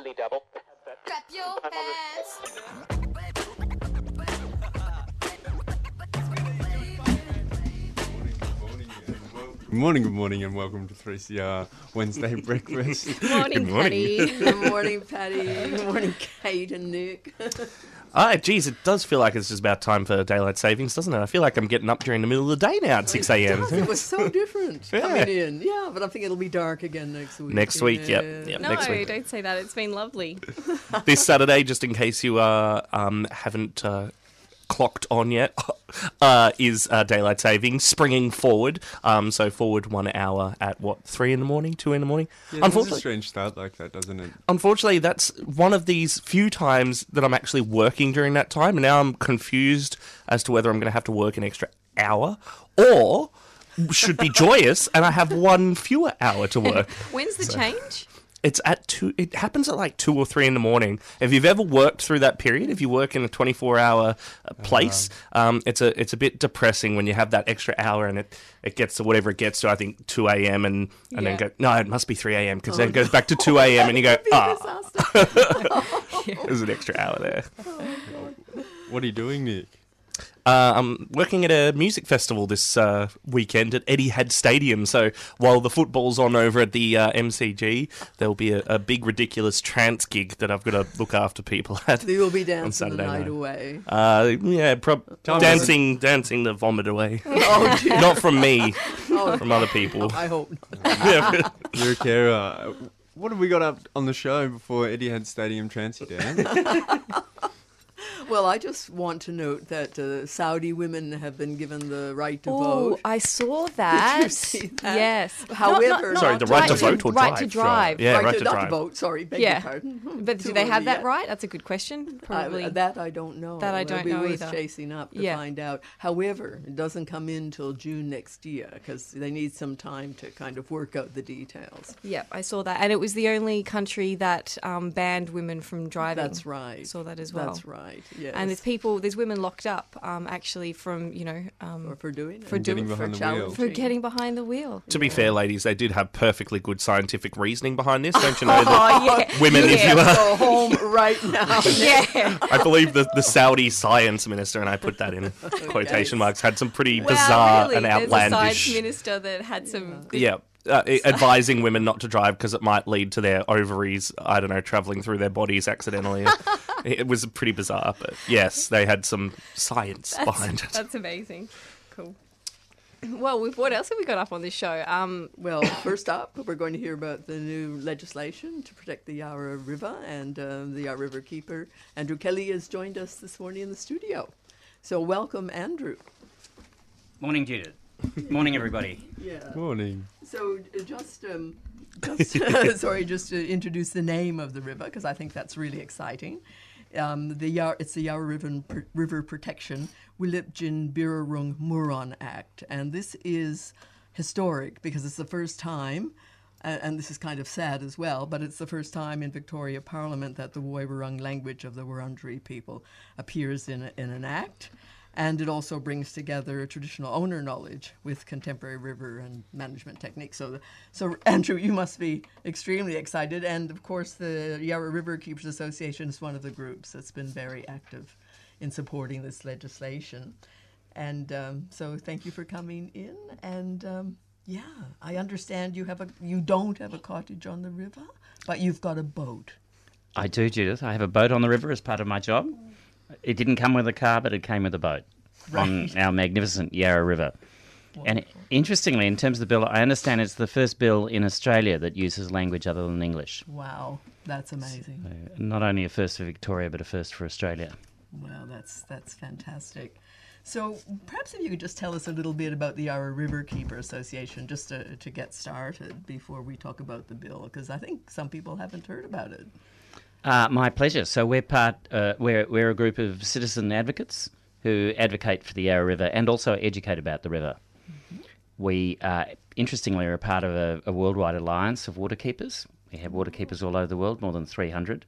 Only double. Clap your hands. Good morning, good morning, and welcome to 3CR Wednesday Breakfast. Morning, Good morning. Patty. Good morning, Patty. Good morning, Kate and Nick. Ah, geez, it does feel like it's just about time for daylight savings, doesn't it? I feel like I'm getting up during the middle of the day now at 6 a.m. It was so different Yeah. coming in. Yeah, but I think it'll be dark again next week. Next week, yep, Yeah. yep. No, next week. don't say that. It's been lovely. this Saturday, just in case you uh, um, haven't uh, clocked on yet, uh, is uh, daylight saving springing forward. Um, so forward one hour at what three in the morning, two in the morning. Yeah, it has a unfortunately, strange start like that, doesn't it? unfortunately, that's one of these few times that I'm actually working during that time, and now I'm confused as to whether I'm going to have to work an extra hour or should be joyous and I have one fewer hour to work. When's the change? It's at two. It happens at like two or three in the morning. If you've ever worked through that period, if you work in a twenty-four hour uh, place, um, it's a it's a bit depressing when you have that extra hour and it, it gets to whatever it gets to. I think two a.m. and and then go no, it must be three a.m. because then it goes back to two a.m. and you go ah, there's an extra hour there. What are you doing, Nick? Uh, I'm working at a music festival this uh, weekend at Eddie Etihad Stadium. So while the football's on over at the uh, MCG, there'll be a, a big, ridiculous trance gig that I've got to look after people at. They will be dancing the Saturday night night. away. Uh, yeah, prob- Tom, dancing, dancing the vomit away. Oh. Not from me, Oh, from other people. I hope not. You're a carer. What have we got up on the show before Eddie Etihad Stadium Transy Dan? Well, I just want to note that uh, Saudi women have been given the right to Oh, vote. Oh, I saw that. see that? Yes. However- Sorry, the right to to vote or right drive? to drive. Yeah, right to, to not drive. to vote. Sorry, beg Yeah. your pardon. But do they have that yet. right? That's a good question. Probably. I, that I don't know. That I It'll don't be know worth either. chasing up to Yeah. find out. However, it doesn't come in till June next year because they need some time to kind of work out the details. Yep, I saw that, and it was the only country that um, banned women from driving. That's right. Saw that as well. That's right. Yes. And there's people, there's women locked up, um, actually from you know, um, or for doing for doing- Getting behind the wheel. for getting behind the wheel. To be fair, ladies, they did have perfectly good scientific reasoning behind this. Don't you know that Oh yeah, women, if you are, Go home right now. yeah. I believe the, the Saudi science minister, and I put that in quotation marks, had some pretty Wow, bizarre really? and There's a outlandish. science minister that had some. Good, Yeah. Uh, advising women not to drive because it might lead to their ovaries, I don't know, traveling through their bodies accidentally. it was pretty bizarre, but yes, they had some science behind it. That's amazing. Cool. Well, we've, what else have we got up on this show? Um, Well, first up, we're going to hear about the new legislation to protect the Yarra River, and uh, the Yarra River keeper, Andrew Kelly, has joined us this morning in the studio. So, welcome, Andrew. Morning, Judith. Morning, everybody. Yeah. Morning. So, uh, just, um, just sorry, just to introduce the name of the river because I think that's really exciting. Um, the Yar- it's the Yarra River, river Protection Wilip-gin Birrarung murron Act, and this is historic because it's the first time. a- And this is kind of sad as well, but it's the first time in Victoria Parliament that the Woiwurrung language of the Wurundjeri people appears in, a, in an act. And it also brings together traditional owner knowledge with contemporary river and management techniques. So, so Andrew, you must be extremely excited. And of course, the Yarra River Keepers Association is one of the groups that's been very active in supporting this legislation. And um, so, thank you for coming in. And um, yeah, I understand you have a you don't have a cottage on the river, but you've got a boat. I do, Judith. I have a boat on the river as part of my job. It didn't come with a car, but it came with a boat on our magnificent Yarra River. And interestingly, in terms of the bill, I understand it's the first bill in Australia that uses language other than English. Wow, that's amazing. Uh, Not only a first for Victoria, but a first for Australia. Well, that's that's fantastic. So perhaps if you could just tell us a little bit about the Yarra River Keeper Association, just to, to get started before we talk about the bill, because I think some people haven't heard about it. Uh, my pleasure. So we're part. Uh, we're we're a group of citizen advocates who advocate for the Yarra River and also educate about the river. We, uh, interestingly, are a part of a, a worldwide alliance of waterkeepers. We have waterkeepers all over the world, more than three hundred.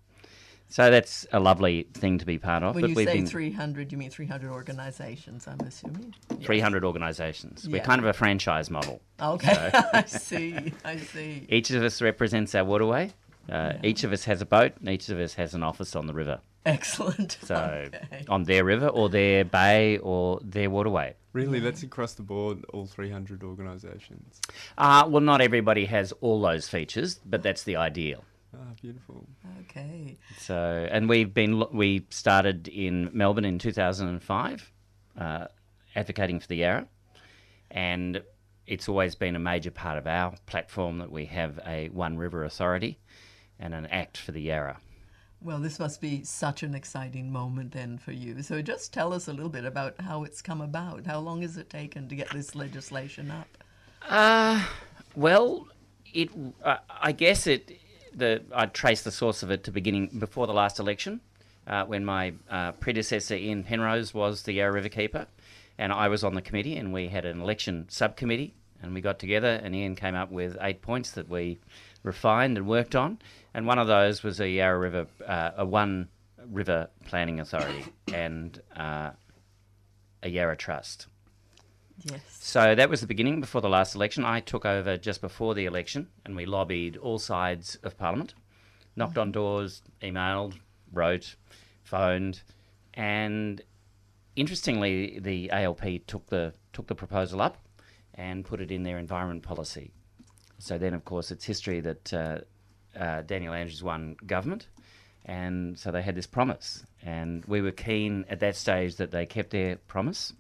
So that's a lovely thing to be part of. When but you we've say been 300, you mean 300 organizations, I'm assuming? 300 organisations. We're kind of a franchise model. Okay, I see, I see. Each of us represents our waterway, Uh, Each of us has a boat, and each of us has an office on the river. Excellent. So Okay. on their river, or their bay, or their waterway. Really, that's across the board, all 300 organisations. Uh, well, not everybody has all those features, but that's the ideal. Ah, beautiful. Okay. So, and we've been we started in Melbourne in 2005, uh, advocating for the Yarra, and it's always been a major part of our platform that we have a One River Authority and an Act for the Yarra. Well, this must be such an exciting moment then for you. So just tell us a little bit about how it's come about. How long has it taken to get this legislation up? Uh, well, it. Uh, I guess it. The I trace the source of it to beginning before the last election, uh, when my uh, predecessor Ian Penrose was the Yarra River Keeper, and I was on the committee, and we had an election subcommittee, and we got together, and Ian came up with eight points that we refined and worked on, and one of those was a Yarra River, uh, a one river planning authority, and uh, a Yarra Trust. Yes. So that was the beginning before the last election. I took over just before the election and we lobbied all sides of Parliament, knocked on doors, emailed, wrote, phoned, and interestingly, the ALP took the took the proposal up and put it in their environment policy. So then, of course, it's history that uh, uh, Daniel Andrews won government, and so they had this promise, and we were keen at that stage that they kept their promise,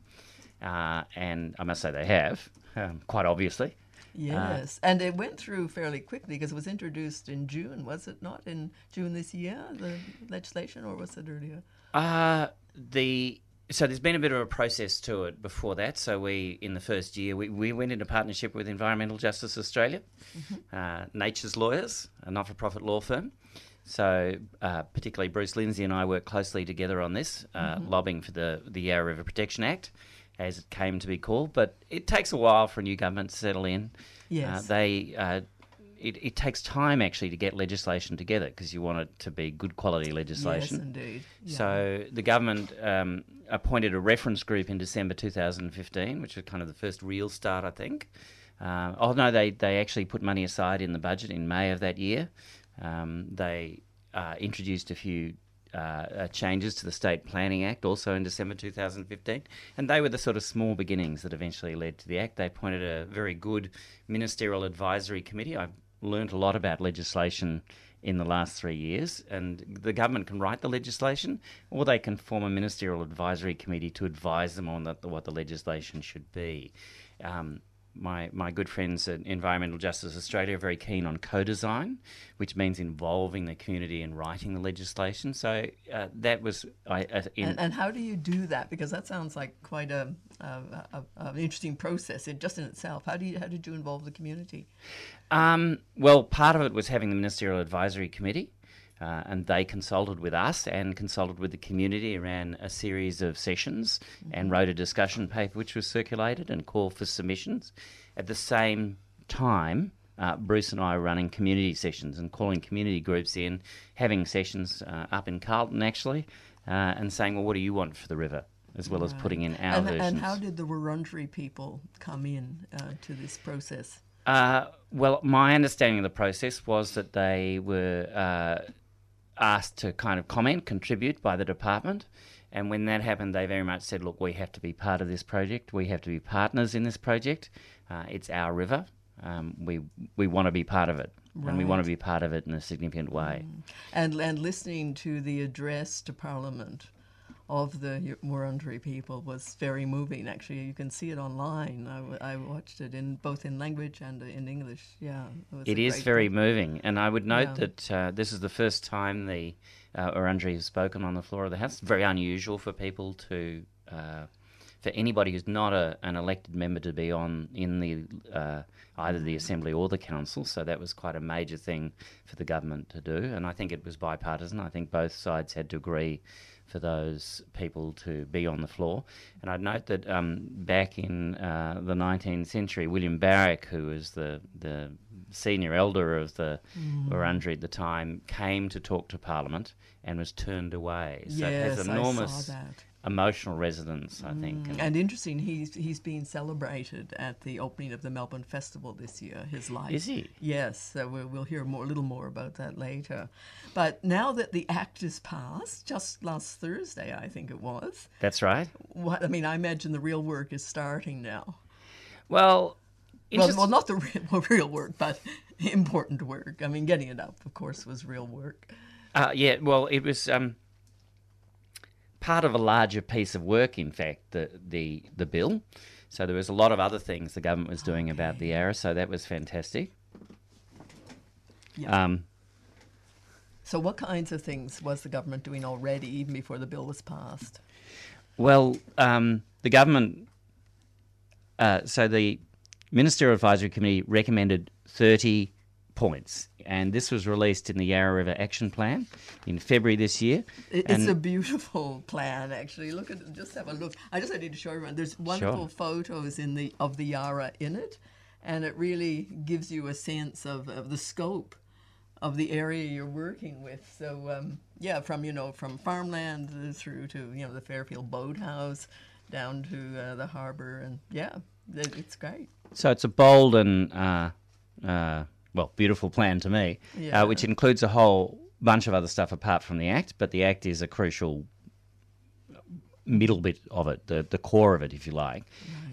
uh, and I must say they have, um, quite obviously. Yes. and it went through fairly quickly because it was introduced in June, was it not? In June this year, the legislation, or was it earlier? Uh, the so there's been a bit of a process to it before that. So we, in the first year, we, we went into partnership with Environmental Justice Australia, uh, Nature's Lawyers, a not-for-profit law firm. So uh, particularly Bruce Lindsay and I worked closely together on this, uh, lobbying for the the Yarra River Protection Act, as it came to be called. But it takes a while for a new government to settle in. Yes. Uh, they uh, it, it takes time actually to get legislation together because you want it to be good quality legislation. Yes, indeed. Yeah. So the government um, appointed a reference group in December 2015, which was kind of the first real start, I think. Uh, oh no, they they actually put money aside in the budget in May of that year. Um, they uh, introduced a few. Uh, uh, changes to the State Planning Act also in December 2015. And they were the sort of small beginnings that eventually led to the Act. They appointed a very good ministerial advisory committee. I've learnt a lot about legislation in the last three years, and the government can write the legislation, or they can form a ministerial advisory committee to advise them on the, what the legislation should be. Um, my, my good friends at Environmental Justice Australia are very keen on co-design, which means involving the community in writing the legislation. So uh, that was I, uh, in, And, and how do you do that? Because that sounds like quite a, a, a, a an interesting process in, just in itself. How do you how did you involve the community? Um, well, part of it was having the Ministerial Advisory Committee, uh, and they consulted with us and consulted with the community around a series of sessions and wrote a discussion paper which was circulated and called for submissions. At the same time, uh, Bruce and I were running community sessions and calling community groups in, having sessions uh, up in Carlton actually, uh, and saying, well, what do you want for the river? As well as putting in our and, versions. and how did the Wurundjeri people come in uh, to this process? Uh, well, my understanding of the process was that they were uh, asked to kind of comment, contribute by the department. And when that happened, they very much said, look, we have to be part of this project. We have to be partners in this project. Uh, it's our river. Um, we, we want to be part of it. And we want to be part of it in a significant way. And and listening to the address to Parliament of the Wurundjeri people was very moving. Actually, you can see it online. I watched it in both in language and in English. Yeah, was It a is very book. moving, and I would note Yeah. that uh, this is the first time the uh, Wurundjeri has spoken on the floor of the House. It's very unusual for people to, uh, for anybody who's not a, an elected member to be on in the uh, either the Assembly or the Council. So that was quite a major thing for the government to do, and I think it was bipartisan. I think both sides had to agree for those people to be on the floor. And I'd note that um, back in uh, the 19th century, William Barrack, who was the, the senior elder of the Wurundjeri at the time, came to talk to Parliament and was turned away. So it yes, has I enormous saw that. Emotional resonance, I think. and- And interesting, he's he's being celebrated at the opening of the Melbourne Festival this year. His life Is he? Yes, so we'll, we'll hear more, a little more about that later. But now that the act is passed, just last Thursday, I think it was. That's right. What I mean, I imagine the real work is starting now. Well, Well, interest- well, not the real, well, real work, but important work. I mean, getting it up, of course, was real work. Uh, yeah, well, it was um, part of a larger piece of work. In fact, the the the bill. So there was a lot of other things the government was doing about the Yarra. So that was fantastic. Yeah. Um, So, what kinds of things was the government doing already, even before the bill was passed? well, um, the government. Uh, so the Ministerial Advisory Committee recommended thirty points, and this was released in the Yarra River Action Plan in February this year. It, And- it's a beautiful plan, actually. Look at. Just have a look. I just need to show everyone. There's wonderful photos in the of the Yarra in it, and it really gives you a sense of, of the scope of the area you're working with. So um, yeah, from you know from farmland through to you know the Fairfield Boathouse, down to uh, the harbour, and yeah, it, it's great. So it's a bold and uh, uh, well, beautiful plan to me, Yeah. uh, which includes a whole bunch of other stuff apart from the act. But the act is a crucial middle bit of it, the the core of it, if you like.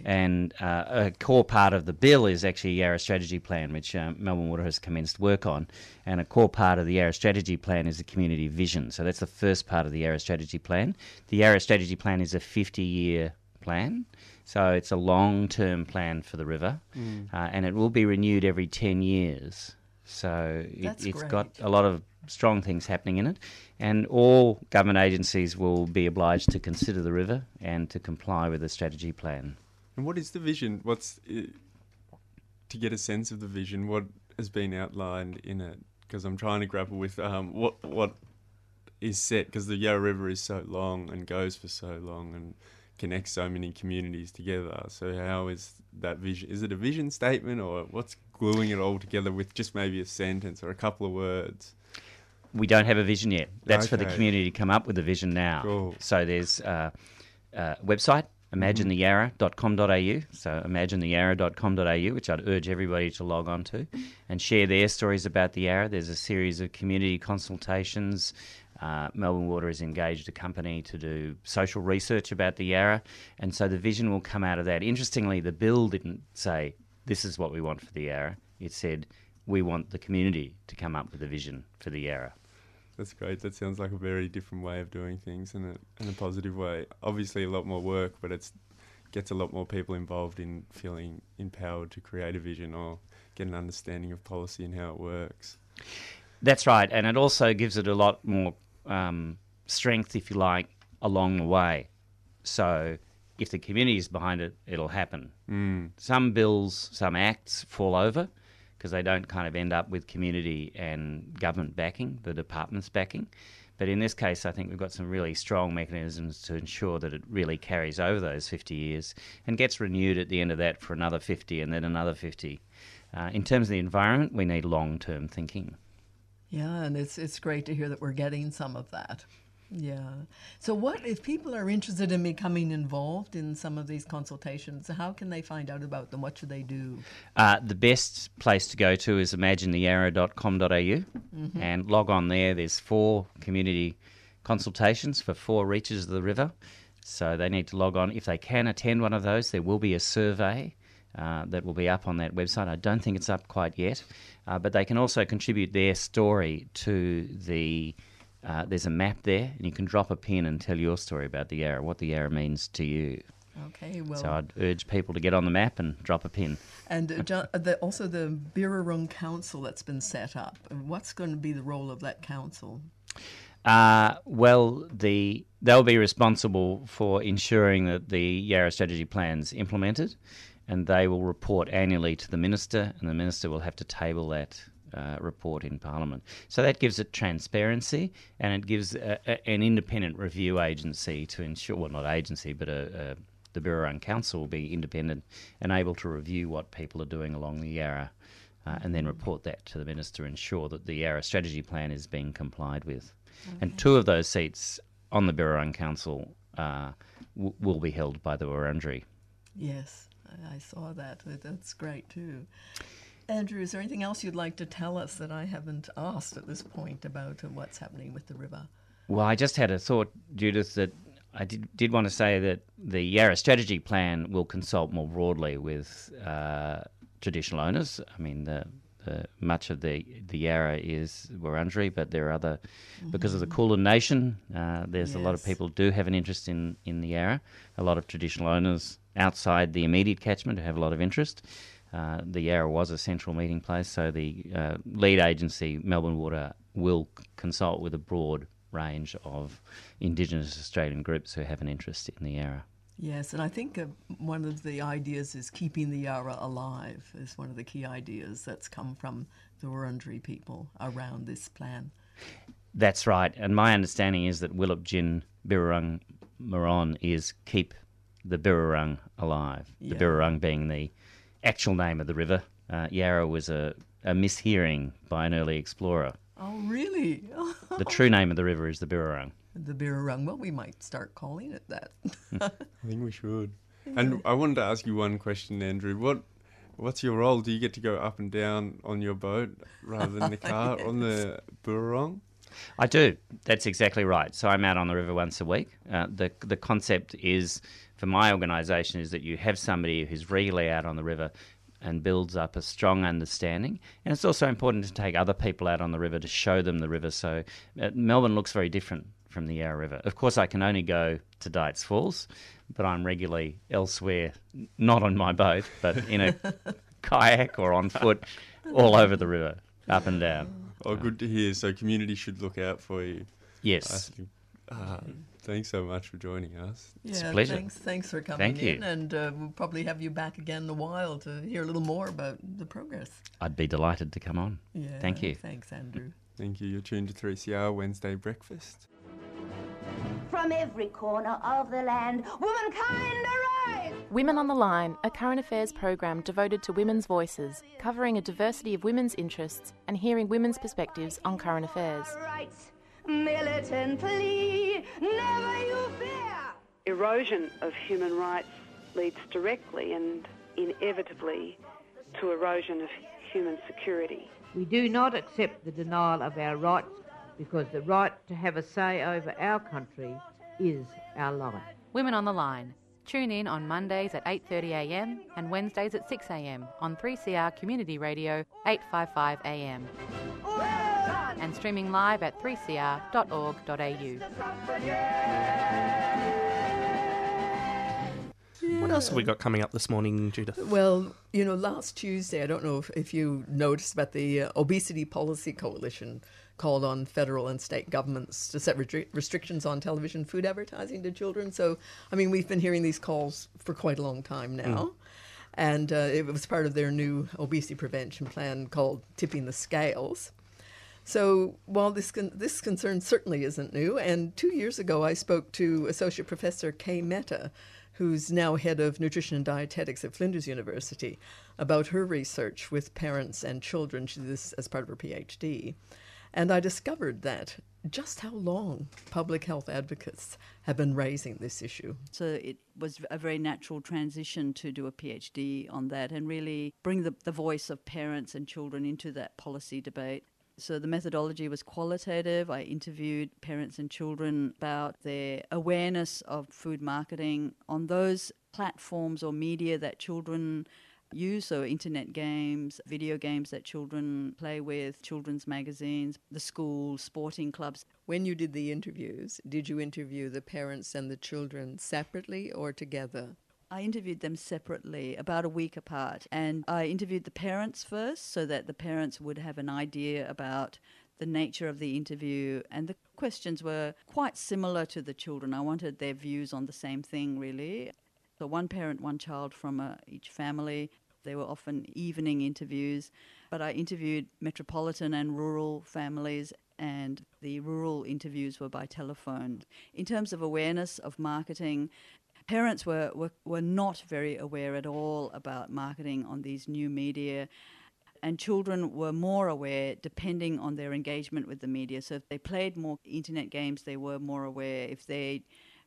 And uh, a core part of the bill is actually Yarra strategy plan, which uh, Melbourne Water has commenced work on. And a core part of the Yarra strategy plan is the community vision. So that's the first part of the Yarra strategy plan. The Yarra strategy plan is a 50 year plan. So it's a long term plan for the river. Uh, and it will be renewed every 10 years. So it, That's it's got a lot of strong things happening in it. And all government agencies will be obliged to consider the river and to comply with the strategy plan. And what is the vision? What's i to get a sense of the vision? What has been outlined in it? Because I'm trying to grapple with um, what what is set because the Yarra River is so long and goes for so long and connects so many communities together. So how is that vision? Is it a vision statement or what's gluing it all together with just maybe a sentence or a couple of words? We don't have a vision yet. That's for the community to come up with a vision now. Cool. So there's uh, a website, imaginetheyarra.com.au. So imaginetheyarra.com.au, which I'd urge everybody to log on to and share their stories about the Yarra. There's a series of community consultations. Uh, Melbourne Water has engaged a company to do social research about the Yarra, and so the vision will come out of that. Interestingly, the bill didn't say this is what we want for the Yarra. It said we want the community to come up with a vision for the Yarra. That's great. That sounds like a very different way of doing things in a in a positive way. Obviously, a lot more work, but it gets a lot more people involved in feeling empowered to create a vision or get an understanding of policy and how it works. That's right, and it also gives it a lot more um, strength, if you like, along the way. So, if the community is behind it, it'll happen. Mm. Some bills, some acts fall over because they don't kind of end up with community and government backing, the department's backing. But in this case, I think we've got some really strong mechanisms to ensure that it really carries over those 50 years and gets renewed at the end of that for another 50 and then another 50. Uh, in terms of the environment, we need long term thinking. Yeah, and it's it's great to hear that we're getting some of that. Yeah. So, what if people are interested in becoming involved in some of these consultations? How can they find out about them? What should they do? Uh, the best place to go to is imaginetheyarra.com.au and log on there. There's four community consultations for four reaches of the river. So they need to log on. If they can attend one of those, there will be a survey uh, that will be up on that website. I don't think it's up quite yet, uh, but they can also contribute their story to the. Uh, there's a map there, and you can drop a pin and tell your story about the Yarra, what the Yarra means to you. Okay, well, So I'd urge people to get on the map and drop a pin. and uh, jo- uh, the, also the Birrarung Council that's been set up. What's going to be the role of that council? Uh, well, the they'll be responsible for ensuring that the Yarra strategy plan's implemented, and they will report annually to the minister, and the minister will have to table that uh, report in Parliament. So that gives it transparency, and it gives a, a, an independent review agency to ensure, well, not agency, but a, the Birrarung Council will be independent and able to review what people are doing along the Yarra. uh, and then report that to the minister, ensure that the Yarra strategy plan is being complied with. And two of those seats on the Birrarung Council uh, w- will be held by the Wurundjeri. Yes, I, saw that. Uh, That's great too. Andrew, is there anything else you'd like to tell us that I haven't asked at this point about uh, what's happening with the river? Well, I just had a thought, Judith, that I did, did want to say that the Yarra strategy plan will consult more broadly with uh, traditional owners. I mean, the, much of the the Yarra is Wurundjeri, but there are other because of the Kulin Nation. Uh, there's a lot of Yes. people do have an interest in in the Yarra. A lot of traditional owners outside the immediate catchment who have a lot of interest. Uh, the Yarra was a central meeting place, so the uh, lead agency, Melbourne Water, will consult with a broad range of Indigenous Australian groups who have an interest in the Yarra. Yes, and I think uh, one of the ideas is keeping the Yarra alive is one of the key ideas that's come from the Wurundjeri people around this plan. That's right, and my understanding is that Wilip-gin Birrarung murron is keep the Birrarung alive. Yeah. The Birrarung being the actual name of the river. Uh, Yarra was a, a mishearing by an early explorer. Oh, really? The true name of the river is the Birrarung. The Birrarung. Well, we might start calling it that. I think we should. And I wanted to ask you one question, Andrew. What what's your role? Do you get to go up and down on your boat rather than the car on the Birrarung? I do. That's exactly right. So I'm out on the river once a week. Uh, the the concept is for my organisation is that you have somebody who's regularly out on the river and builds up a strong understanding. And it's also important to take other people out on the river to show them the river. So uh, Melbourne looks very different from the Yarra River. Of course, I can only go to Dights Falls, but I'm regularly elsewhere, not on my boat, but in a kayak or on foot, all over the river, up and down. Oh, good to hear. So community should look out for you. Yes. think. Uh, thanks so much for joining us. It's a yeah, pleasure. Thanks, thanks for coming Thank you. in, and uh, we'll probably have you back again in a while to hear a little more about the progress. I'd be delighted to come on. Yeah. Thank you. Thanks, Andrew. Thank you. You're tuned to 3CR Wednesday Breakfast. From every corner of the land, womankind arise! Women on the Line, a current affairs program devoted to women's voices, covering a diversity of women's interests and hearing women's perspectives on current affairs. Rights, militantly, never you fear! erosion of human rights leads directly and inevitably to erosion of human security. We do not accept the denial of our rights because the right to have a say over our country is our life. Women on the Line. Tune in on Mondays at 8.30am and Wednesdays at 6am on 3CR Community Radio 855am and streaming live at 3cr.org.au. What else have we got coming up this morning, Judith? Well, you know, last Tuesday, I don't know if, if you noticed, but the uh, Obesity Policy Coalition called on federal and state governments to set restri- restrictions on television food advertising to children. So, I mean, we've been hearing these calls for quite a long time now. And uh, it was part of their new obesity prevention plan called Tipping the Scales. So while this con- this concern certainly isn't new, and two years ago I spoke to Associate Professor Kaye Mehta, who's now head of nutrition and dietetics at Flinders University, about her research with parents and children. She did this as part of her PhD, and I discovered that just how long public health advocates have been raising this issue. So it was a very natural transition to do a PhD on that and really bring the, the voice of parents and children into that policy debate. So the methodology was qualitative. I interviewed parents and children about their awareness of food marketing on those platforms or media that children use, so internet games, video games that children play with, children's magazines, the schools, sporting clubs. When you did the interviews, did you interview the parents and the children separately or together? I interviewed them separately, about a week apart. And I interviewed the parents first so that the parents would have an idea about the nature of the interview. And the questions were quite similar to the children. I wanted their views on the same thing, really. So, one parent, one child from uh, each family. They were often evening interviews, but I interviewed metropolitan and rural families and the rural interviews were by telephone. In terms of awareness of marketing, parents were, were, were not very aware at all about marketing on these new media. and children were more aware depending on their engagement with the media. So if they played more internet games, they were more aware. If they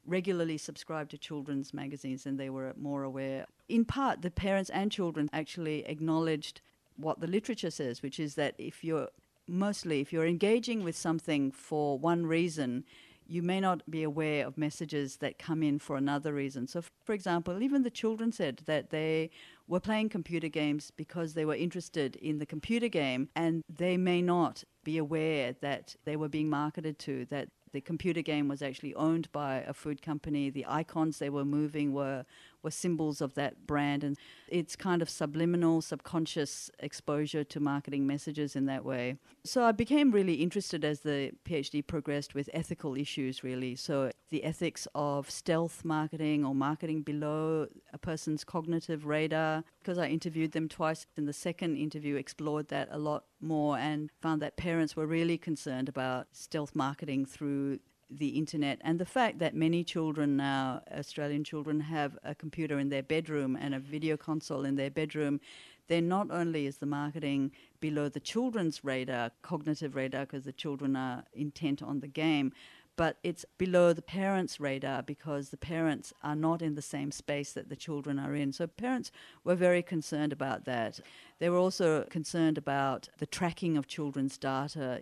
regularly subscribed to children's magazines, and they were more aware. In part, the parents and children actually acknowledged what the literature says, which is that if you're mostly if you're engaging with something for one reason, you may not be aware of messages that come in for another reason. So, for example, even the children said that they were playing computer games because they were interested in the computer game and they may not be aware that they were being marketed to, that the computer game was actually owned by a food company. The icons they were moving were were symbols of that brand, and it's kind of subliminal, subconscious exposure to marketing messages in that way. So I became really interested as the PhD progressed with ethical issues, really. So the ethics of stealth marketing or marketing below a person's cognitive radar, because I interviewed them twice. In the second interview, explored that a lot more and found that parents were really concerned about stealth marketing through the internet and the fact that many children now, Australian children, have a computer in their bedroom and a video console in their bedroom. Then not only is the marketing below the children's radar, cognitive radar, because the children are intent on the game, but it's below the parents' radar because the parents are not in the same space that the children are in. So parents were very concerned about that. They were also concerned about the tracking of children's data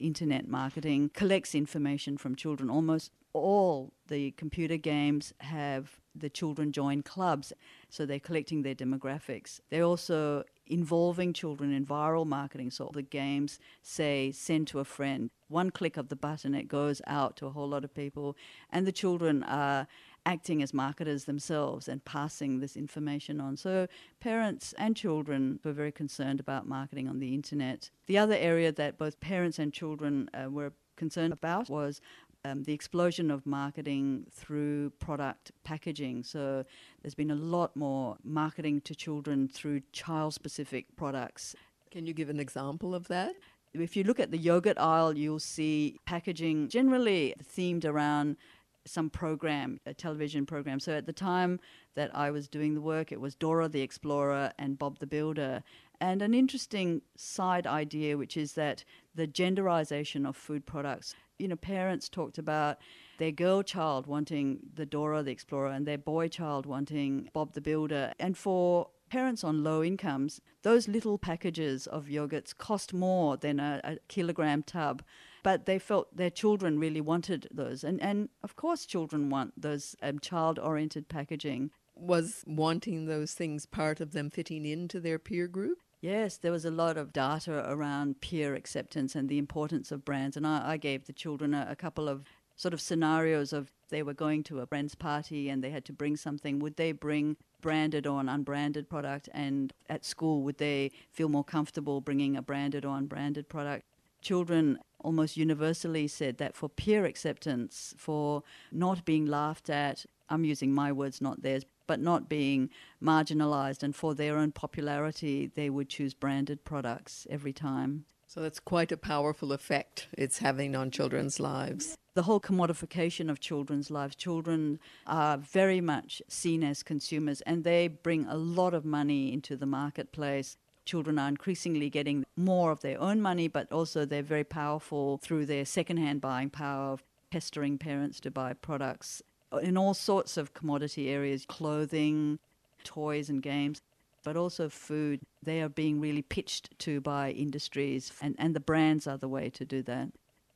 internet marketing collects information from children. Almost all the computer games have the children join clubs, so they're collecting their demographics. They're also involving children in viral marketing. So the games say send to a friend. One click of the button, it goes out to a whole lot of people, and the children are acting as marketers themselves and passing this information on. So parents and children were very concerned about marketing on the internet. The other area that both parents and children uh, were concerned about was um, the explosion of marketing through product packaging. So there's been a lot more marketing to children through child specific products. Can you give an example of that? If you look at the yogurt aisle, you'll see packaging generally themed around some program, a television program. So at the time that I was doing the work, it was Dora the Explorer and Bob the Builder. And an interesting side idea, which is that the genderization of food products. You know, parents talked about their girl child wanting the Dora the Explorer and their boy child wanting Bob the Builder. And for parents on low incomes, those little packages of yogurts cost more than a, a kilogram tub but they felt their children really wanted those. And, and of course, children want those um, child oriented packaging. Was wanting those things part of them fitting into their peer group? Yes, there was a lot of data around peer acceptance and the importance of brands. And I, I gave the children a, a couple of sort of scenarios of they were going to a friend's party and they had to bring something. Would they bring branded or an unbranded product? And at school, would they feel more comfortable bringing a branded or unbranded product? Children almost universally said that for peer acceptance, for not being laughed at, I'm using my words, not theirs, but not being marginalized, and for their own popularity, they would choose branded products every time. So that's quite a powerful effect it's having on children's lives. The whole commodification of children's lives. Children are very much seen as consumers and they bring a lot of money into the marketplace children are increasingly getting more of their own money, but also they're very powerful through their secondhand buying power of pestering parents to buy products in all sorts of commodity areas clothing, toys, and games. But also food. They are being really pitched to by industries, and, and the brands are the way to do that.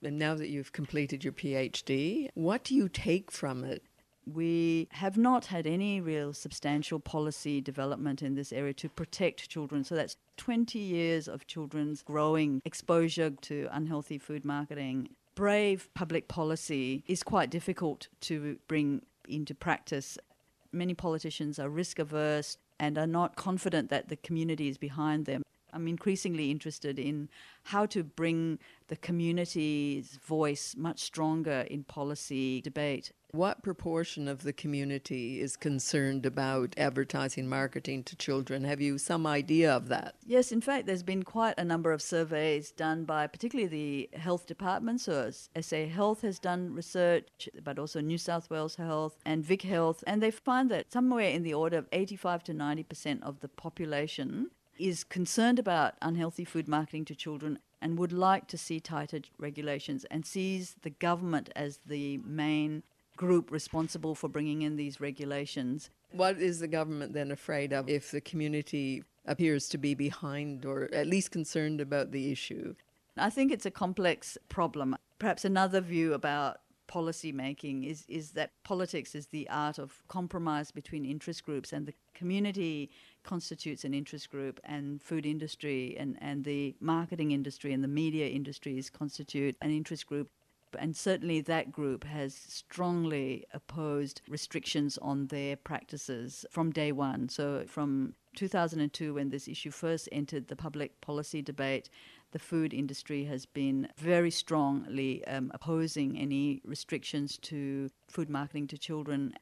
And now that you've completed your PhD, what do you take from it? We have not had any real substantial policy development in this area to protect children. So that's 20 years of children's growing exposure to unhealthy food marketing. Brave public policy is quite difficult to bring into practice. Many politicians are risk averse and are not confident that the community is behind them. I'm increasingly interested in how to bring the community's voice much stronger in policy debate. What proportion of the community is concerned about advertising marketing to children? Have you some idea of that? Yes, in fact, there's been quite a number of surveys done by particularly the health department. So, SA Health has done research, but also New South Wales Health and Vic Health, and they find that somewhere in the order of 85 to 90% of the population is concerned about unhealthy food marketing to children and would like to see tighter regulations and sees the government as the main group responsible for bringing in these regulations. What is the government then afraid of if the community appears to be behind or at least concerned about the issue? I think it's a complex problem. Perhaps another view about policy making is, is that politics is the art of compromise between interest groups and the community constitutes an interest group and food industry and, and the marketing industry and the media industries constitute an interest group and certainly that group has strongly opposed restrictions on their practices from day one. So, from 2002, when this issue first entered the public policy debate, the food industry has been very strongly um, opposing any restrictions to food marketing to children.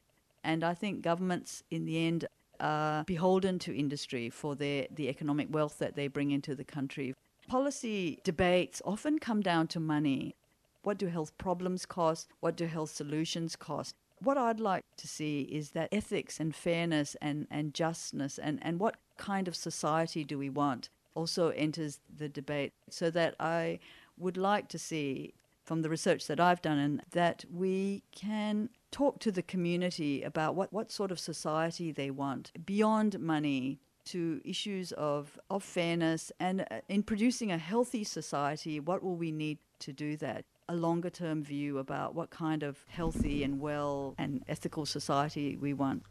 And I think governments, in the end, are beholden to industry for their, the economic wealth that they bring into the country. Policy debates often come down to money. What do health problems cost? What do health solutions cost? What I'd like to see is that ethics and fairness and, and justness and, and what kind of society do we want also enters the debate. So that I would like to see from the research that I've done and that we can talk to the community about what, what sort of society they want beyond money to issues of, of fairness and uh, in producing a healthy society, what will we need to do that? A longer term view about what kind of healthy and well and ethical society we want.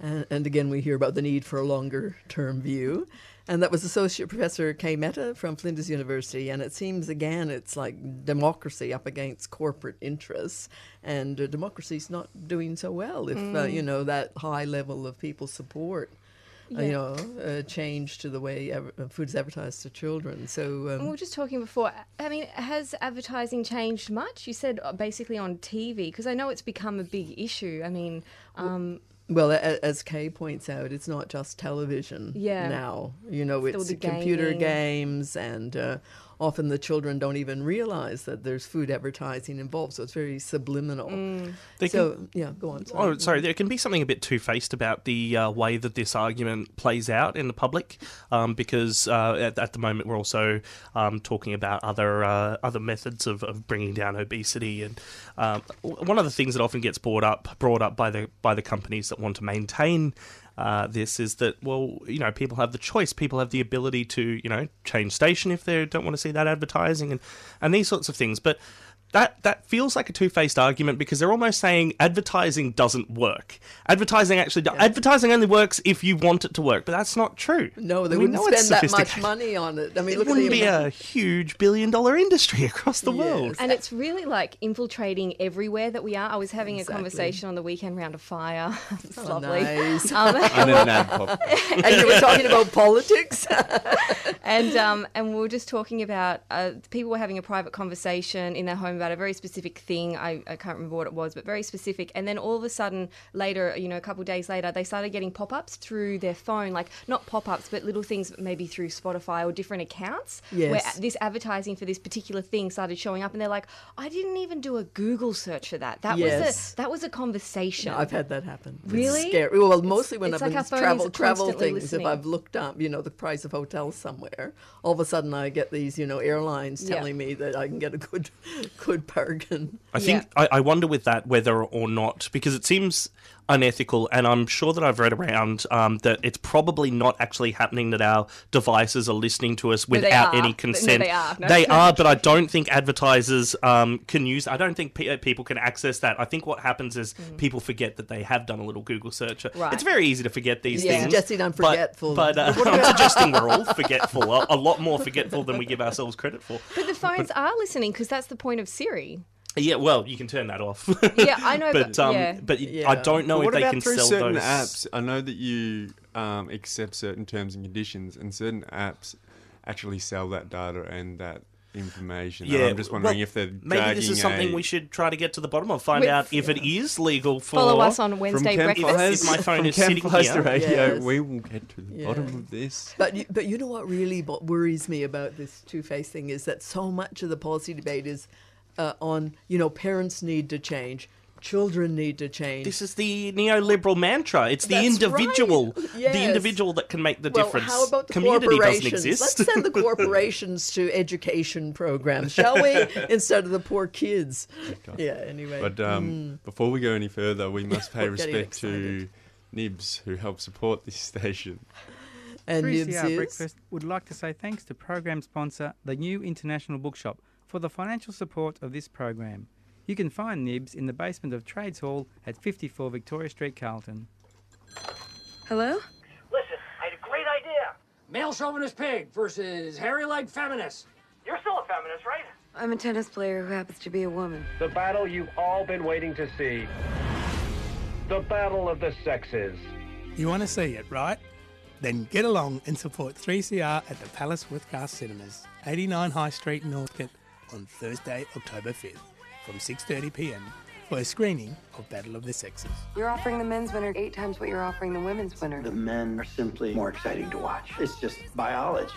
And, and again, we hear about the need for a longer term view. And that was Associate Professor Kaye Mehta from Flinders University. And it seems, again, it's like democracy up against corporate interests. And uh, democracy's not doing so well if, uh, Mm. you know, that high level of people support. Uh, you know, uh, change to the way ev- uh, food is advertised to children. So, And we um, were just talking before. I mean, has advertising changed much? You said uh, basically on TV, because I know it's become a big issue. I mean, um, Well, as Kaye points out, it's not just television Yeah. now. You know, Still it's computer gaming. games, and uh, often the children don't even realize that there's food advertising involved. So it's very subliminal. Mm. So, can- yeah, go on. Oh, sorry. There can be something a bit two faced about the uh, way that this argument plays out in the public, um, because uh, at, at the moment we're also um, talking about other uh, other methods of, of bringing down obesity, and um, one of the things that often gets brought up brought up by the by the companies that want to maintain. Uh, this is that well, you know, people have the choice. People have the ability to, you know, change station if they don't want to see that advertising and and these sorts of things. But that that feels like a two-faced argument because they're almost saying advertising doesn't work. Advertising actually do- advertising only works if you want it to work, but that's not true. No, they We wouldn't know it's spend that much money on it. I mean, It look wouldn't at the be a huge billion-dollar industry across the world. and it's really like infiltrating everywhere that we are. I was having Exactly. a conversation on the weekend round a fire. it's Oh, lovely. nice. Um, I need an and you were talking about politics. and um, and we were just talking about uh, people were having a private conversation in their home about a very specific thing. I, I can't remember what it was, but very specific. And then all of a sudden, later, you know, a couple days later, they started getting pop ups through their phone, like not pop ups, but little things maybe through Spotify or different accounts, where this advertising for this particular thing started showing up, and they're like, I didn't even do a Google search for that. That was a that was a conversation. No, I've had that happen. It's Really? scary. Well, mostly when it's I've like been travel travel things. listening. If I've looked up, you know, the price of hotels somewhere, all of a sudden I get these, you know, airlines Yeah. telling me that I can get a good, good bargain. I think I, I wonder with that whether or not because it seems unethical, and I'm sure that I've read around um, that it's probably not actually happening that our devices are listening to us without are. any No, consent. they are. No. They are, but I don't think advertisers um, can use. I don't think pe- people can access that. I think what happens is people forget that they have done a little Google search. Mm. Right. It's very easy to forget these You're things. suggesting I'm forgetful. But, uh, I'm suggesting we're all forgetful, a, a lot more forgetful than we give ourselves credit for. but the phones are listening because that's the point of Siri. Yeah, well, you can turn that off. Yeah, I know, but but- um, yeah. but Yeah. I don't know But if they can through sell certain those apps? I know that you um, accept certain terms and conditions, and certain apps actually sell that data and that information. And Yeah, I'm just wondering well, if they're maybe this is something a- we should try to get to the bottom of. Find With- out if it is legal for. Follow us on from Wednesday breakfast. Campfires, If my phone from is sitting Campfires here. radio. Yes. We will get to the bottom of this. But you, but you know what really worries me about this two face thing is that so much of the policy debate is uh, on you know parents need to change, children need to change. This is the neoliberal mantra. It's the That's individual, right. Yes. the individual that can make the well, difference. how about the Community doesn't corporations? exist. Let's send the corporations to education programs, shall we? Instead of the poor kids. Yeah. Anyway. But um, Mm. before we go any further, we must pay respect to Nibs, who help support this station. And 3CR Nibs is? Breakfast would like to say thanks to program sponsor, the New International Bookshop, for the financial support of this program. You can find Nibs in the basement of Trades Hall at 54 Victoria Street, Carlton. Hello? Listen, I had a great idea. Male chauvinist pig versus hairy leg feminist. You're still a feminist, right? I'm a tennis player who happens to be a woman. The battle you've all been waiting to see. The battle of the sexes. You want to see it, right? Then get along and support 3CR at the Palace Westgarth Cinemas, 89 High Street, Northcote, on Thursday, October 5th, from 6.30pm for a screening of Battle of the Sexes. You're offering the men's winner eight times what you're offering the women's winner. The men are simply more exciting to watch. It's just biology.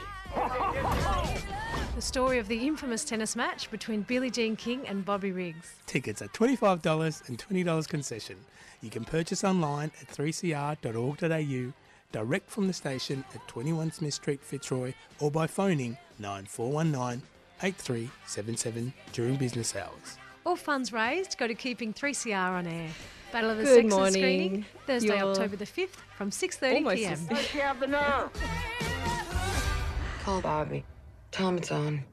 The story of the infamous tennis match between Billie Jean King and Bobby Riggs. Tickets are $25 and $20 concession. You can purchase online at 3cr.org.au, direct from the station at 21 Smith Street, Fitzroy, or by phoning 9419 8377 during business hours. All funds raised go to keeping 3CR on air. Battle of the Good Sexes morning. screening Thursday, You're October the 5th from 6:30 almost p.m. as- Does she have the nerve? Call Bobby. Tell him it's on.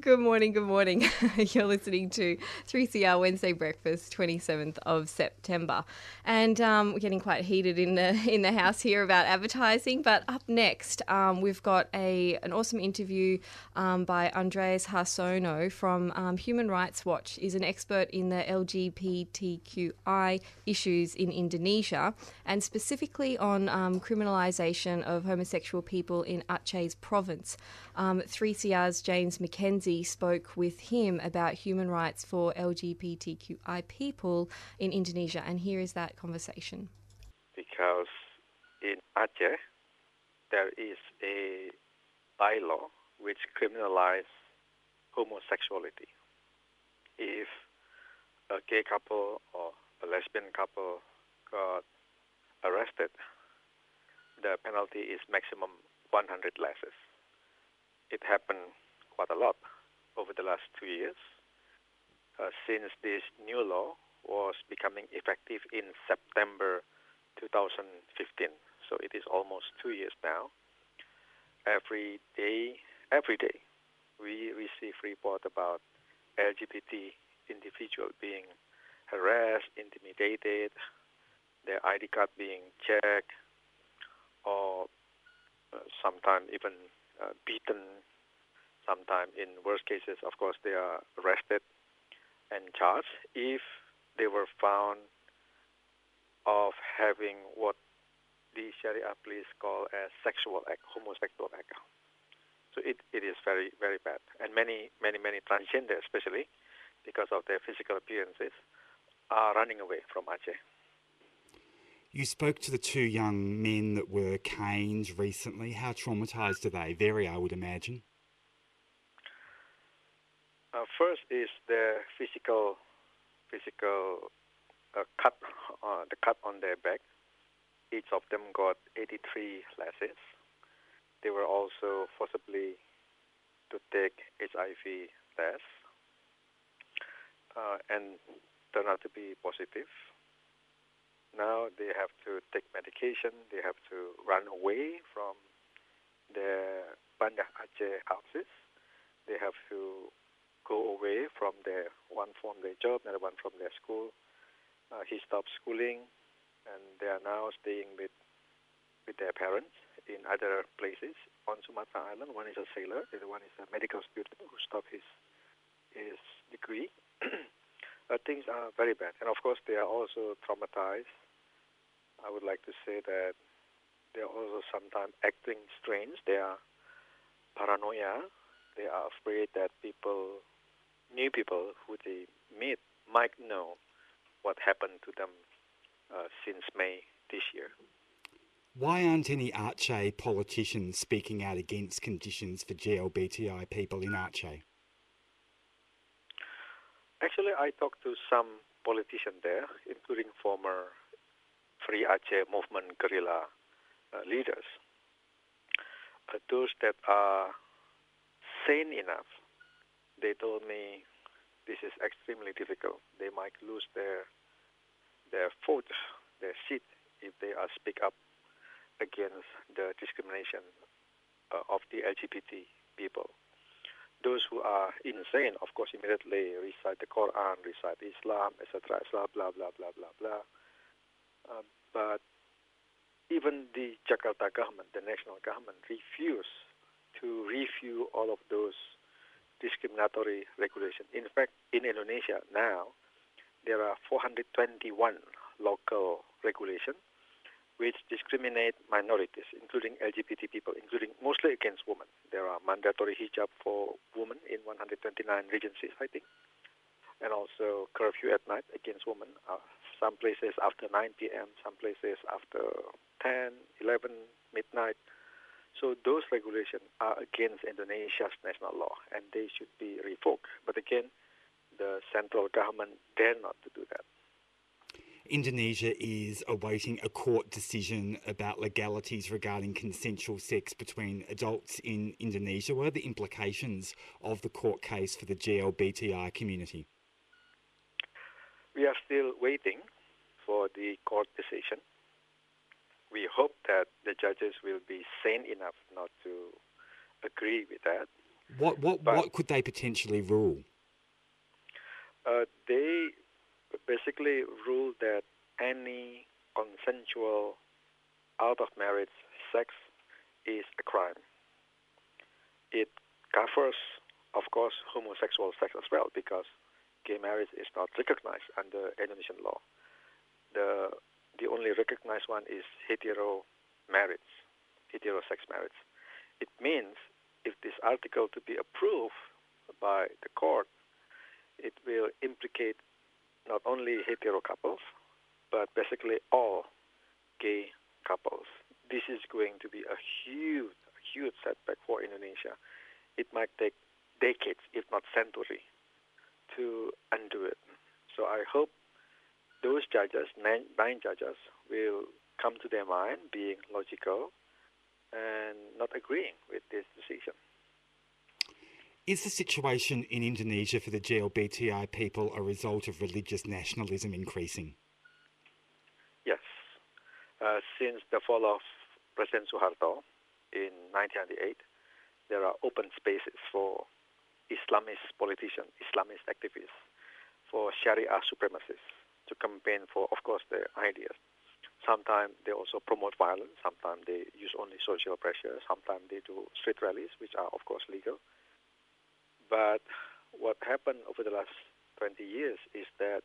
Good morning, good morning. You're listening to 3CR Wednesday Breakfast, 27th of September. And um, we're getting quite heated in the in the house here about advertising. But up next, um, we've got a an awesome interview um, by Andreas Harsono from um, Human Rights Watch. is an expert in the LGBTQI issues in Indonesia and specifically on um, criminalisation of homosexual people in Aceh's province. Um, 3CR's James McKenzie spoke with him about human rights for LGBTQI people in Indonesia, and here is that conversation. because in Aceh there is a bylaw which criminalizes homosexuality. If a gay couple or a lesbian couple got arrested, the penalty is maximum 100 lashes. It happened quite a lot over the last two years uh, since this new law was becoming effective in September 2015. So it is almost two years now. Every day, every day, we receive report about LGBT individual being harassed, intimidated, their ID card being checked, or uh, sometimes even uh, beaten. Sometimes, in worst cases, of course, they are arrested and charged if they were found of having what the Sharia police call a sexual act, homosexual act. So it, it is very, very bad. And many, many, many transgender, especially because of their physical appearances, are running away from Aceh. You spoke to the two young men that were caned recently. How traumatized are they? Very, I would imagine. Uh, first is the physical, physical uh, cut, uh, the cut on their back. Each of them got 83 lashes. They were also forcibly to take HIV test, uh, and turned out to be positive. Now they have to take medication. They have to run away from the Banda Aceh houses. They have to go away from their one from their job, another one from their school. Uh, he stopped schooling, and they are now staying with with their parents in other places on Sumatra Island. One is a sailor, the other one is a medical student who stopped his his degree. uh, things are very bad, and of course they are also traumatized. I would like to say that they are also sometimes acting strange. They are paranoia. They are afraid that people, new people who they meet, might know what happened to them uh, since May this year. Why aren't any Aceh politicians speaking out against conditions for GLBTI people in Aceh? Actually, I talked to some politicians there, including former Free Aceh movement guerrilla uh, leaders. Uh, those that are sane enough, they told me this is extremely difficult. They might lose their their vote, their seat, if they are speak up against the discrimination uh, of the LGBT people. Those who are insane, of course, immediately recite the Quran, recite Islam, etc., blah blah blah blah blah blah. Uh, but even the Jakarta government, the national government, refused to review all of those discriminatory regulations. In fact, in Indonesia now, there are 421 local regulations which discriminate minorities, including LGBT people, including mostly against women. There are mandatory hijab for women in 129 regencies, I think, and also curfew at night against women. Uh, some places after 9 p.m., some places after 10, 11, midnight. So those regulations are against Indonesia's national law, and they should be revoked. But again, the central government dare not to do that. Indonesia is awaiting a court decision about legalities regarding consensual sex between adults in Indonesia. What are the implications of the court case for the GLBTI community? We are still waiting for the court decision. We hope that the judges will be sane enough not to agree with that. What what But- what could they potentially rule? Uh, they basically rule that any consensual out of marriage sex is a crime. It covers, of course, homosexual sex as well because gay marriage is not recognized under Indonesian law. The the only recognized one is hetero marriage, heterosex marriage. It means if this article to be approved by the court, it will implicate not only hetero couples, but basically all gay couples. This is going to be a huge, huge setback for Indonesia. It might take decades, if not century, to undo it. So I hope those judges, nine, nine judges, will come to their mind, being logical and not agreeing with this decision. Is the situation in Indonesia for the GLBTI people a result of religious nationalism increasing? Yes. Uh, since the fall of President Suharto in 1998, there are open spaces for Islamist politicians, Islamist activists, for Sharia supremacists to campaign for, of course, their ideas. Sometimes they also promote violence. Sometimes they use only social pressure. Sometimes they do street rallies, which are, of course, legal. But what happened over the last 20 years is that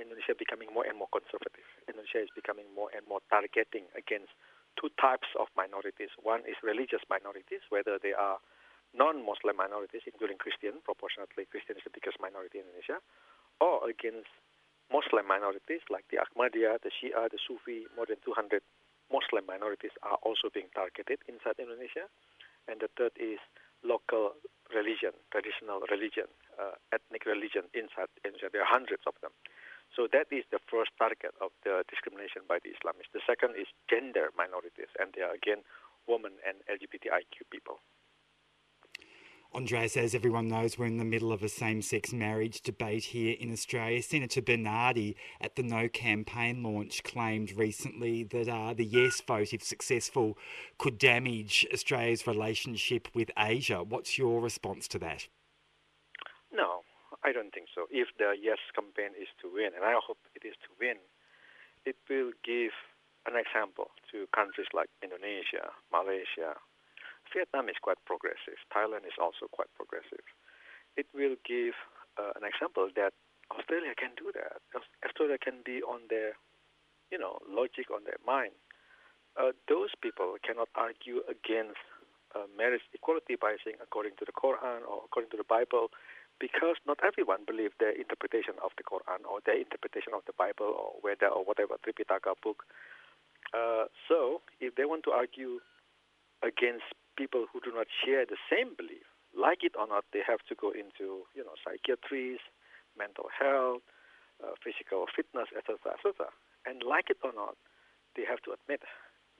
Indonesia becoming more and more conservative. Indonesia is becoming more and more targeting against two types of minorities. One is religious minorities, whether they are non-Muslim minorities, including Christian. Proportionately, Christian is the biggest minority in Indonesia, or against Muslim minorities like the Ahmadiyya, the Shia, the Sufi. More than 200 Muslim minorities are also being targeted inside Indonesia. And the third is local religion, traditional religion, uh, ethnic religion inside Indonesia. There are hundreds of them. So that is the first target of the discrimination by the Islamists. The second is gender minorities, and they are again women and LGBTIQ people. Andreas, as everyone knows, we're in the middle of a same sex marriage debate here in Australia. Senator Bernardi at the No campaign launch claimed recently that uh, the yes vote, if successful, could damage Australia's relationship with Asia. What's your response to that? No, I don't think so. If the yes campaign is to win, and I hope it is to win, it will give an example to countries like Indonesia, Malaysia. Vietnam is quite progressive. Thailand is also quite progressive. It will give uh, an example that Australia can do that. Australia can be on their, you know, logic on their mind. Uh, those people cannot argue against uh, marriage equality by saying according to the Quran or according to the Bible, because not everyone believes their interpretation of the Quran or their interpretation of the Bible or whether or whatever Tripitaka book. Uh, so, if they want to argue against people who do not share the same belief, like it or not, they have to go into you know psychiatries, mental health, uh, physical fitness, etc., etc. And like it or not, they have to admit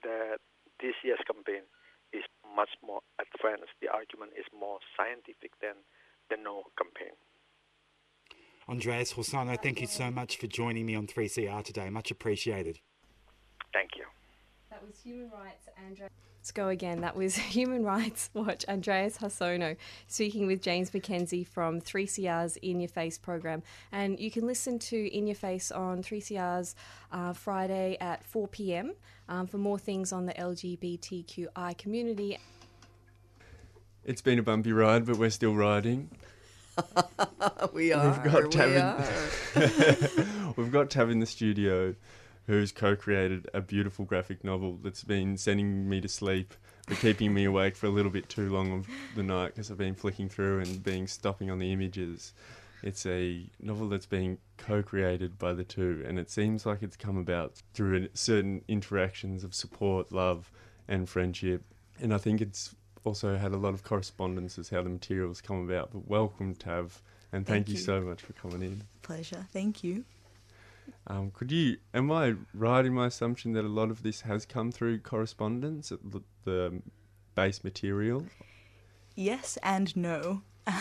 that this year's campaign is much more advanced. The argument is more scientific than the no campaign. Andreas Harsono, thank you so much for joining me on 3CR today. Much appreciated. Thank you. That was Human Rights Andreas. Let's go again. That was Human Rights Watch Andreas Harsono speaking with James McKenzie from 3CR's In Your Face program. And you can listen to In Your Face on 3CR's uh, Friday at 4 pm um, for more things on the LGBTQI community. It's been a bumpy ride, but we're still riding. we are. We've got we Tav in, we've got Tav in the studio, who's co-created a beautiful graphic novel that's been sending me to sleep, but keeping me awake for a little bit too long of the night because I've been flicking through and being stopping on the images. It's a novel that's being co-created by the two, and it seems like it's come about through certain interactions of support, love, and friendship. And I think it's also had a lot of correspondence as how the materials come about. But welcome, Tav, and thank, Thank you. you. so much for coming in. Pleasure. Thank you. Um, could you? Am I right in my assumption that a lot of this has come through correspondence, the, the base material? Yes and no.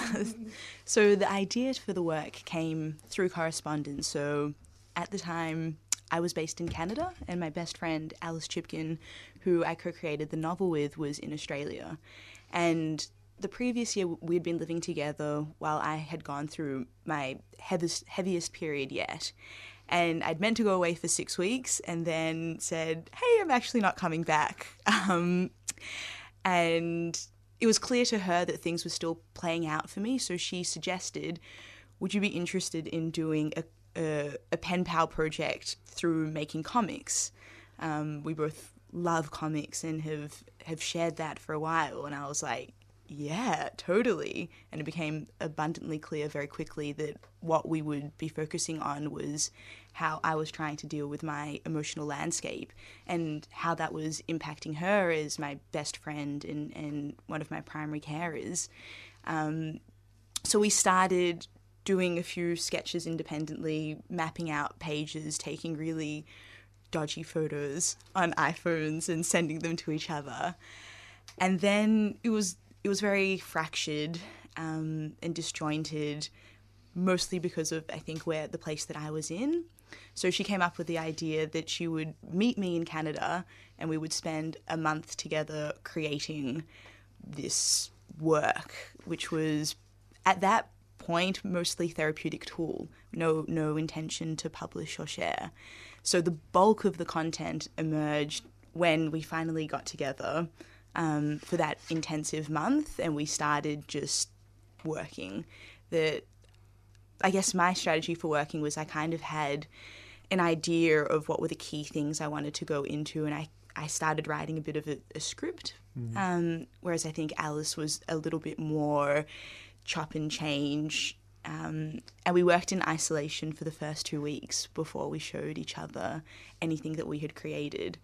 so the idea for the work came through correspondence. So at the time, I was based in Canada, and my best friend Alice Chipkin, who I co-created the novel with, was in Australia. And the previous year, we'd been living together while I had gone through my heaviest, heaviest period yet. And I'd meant to go away for six weeks, and then said, "Hey, I'm actually not coming back." Um, and it was clear to her that things were still playing out for me. So she suggested, "Would you be interested in doing a a, a pen pal project through making comics?" Um, we both love comics and have have shared that for a while, and I was like, "Yeah, totally." And it became abundantly clear very quickly that what we would be focusing on was how I was trying to deal with my emotional landscape and how that was impacting her as my best friend and, and one of my primary carers. Um, so we started doing a few sketches independently, mapping out pages, taking really dodgy photos on iPhones and sending them to each other. And then it was it was very fractured um, and disjointed, mostly because of I think where the place that I was in. So she came up with the idea that she would meet me in Canada and we would spend a month together creating this work, which was at that point mostly therapeutic tool, no no intention to publish or share. So the bulk of the content emerged when we finally got together um, for that intensive month and we started just working. That I guess my strategy for working was I kind of had an idea of what were the key things I wanted to go into, and I, I started writing a bit of a, a script. Mhm. Um, whereas I think Alice was a little bit more chop and change. Um, and we worked in isolation for the first two weeks before we showed each other anything that we had created.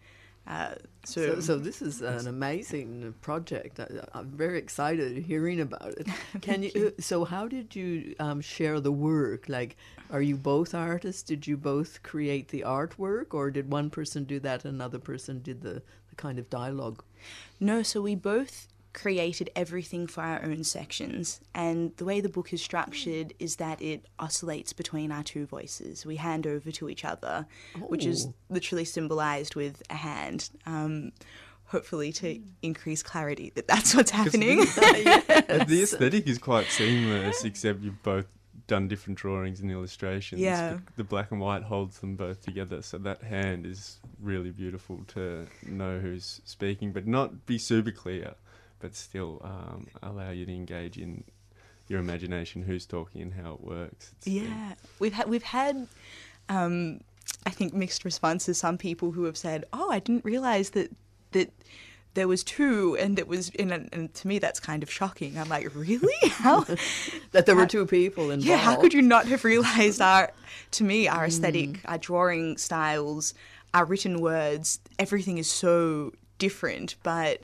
Uh, so, So, so this is an amazing project. I, I'm very excited hearing about it. Can you? So, how did you um, share the work? Like, are you both artists? Did you both create the artwork, or did one person do that, and another person did the, the kind of dialogue? No, so we both created everything for our own sections. And the way the book is structured is that it oscillates between our two voices. We hand over to each other, which is literally symbolized with a hand. Um, hopefully, to increase clarity that that's what's happening. The aesthetic is quite seamless, except you've both done different drawings and illustrations. Yeah. The black and white holds them both together, so that hand is really beautiful to know who's speaking, but not be super clear, but still um, allow you to engage in your imagination, who's talking and how it works. It's, Yeah, we've had we've had, um, I think mixed responses. Some people who have said, "Oh, I didn't realize that that there was two, and it was." And, and to me, that's kind of shocking. I'm like, really? How? that there were two people involved. Yeah, how could you not have realized our, to me, our aesthetic, our drawing styles, our written words, everything is so different, but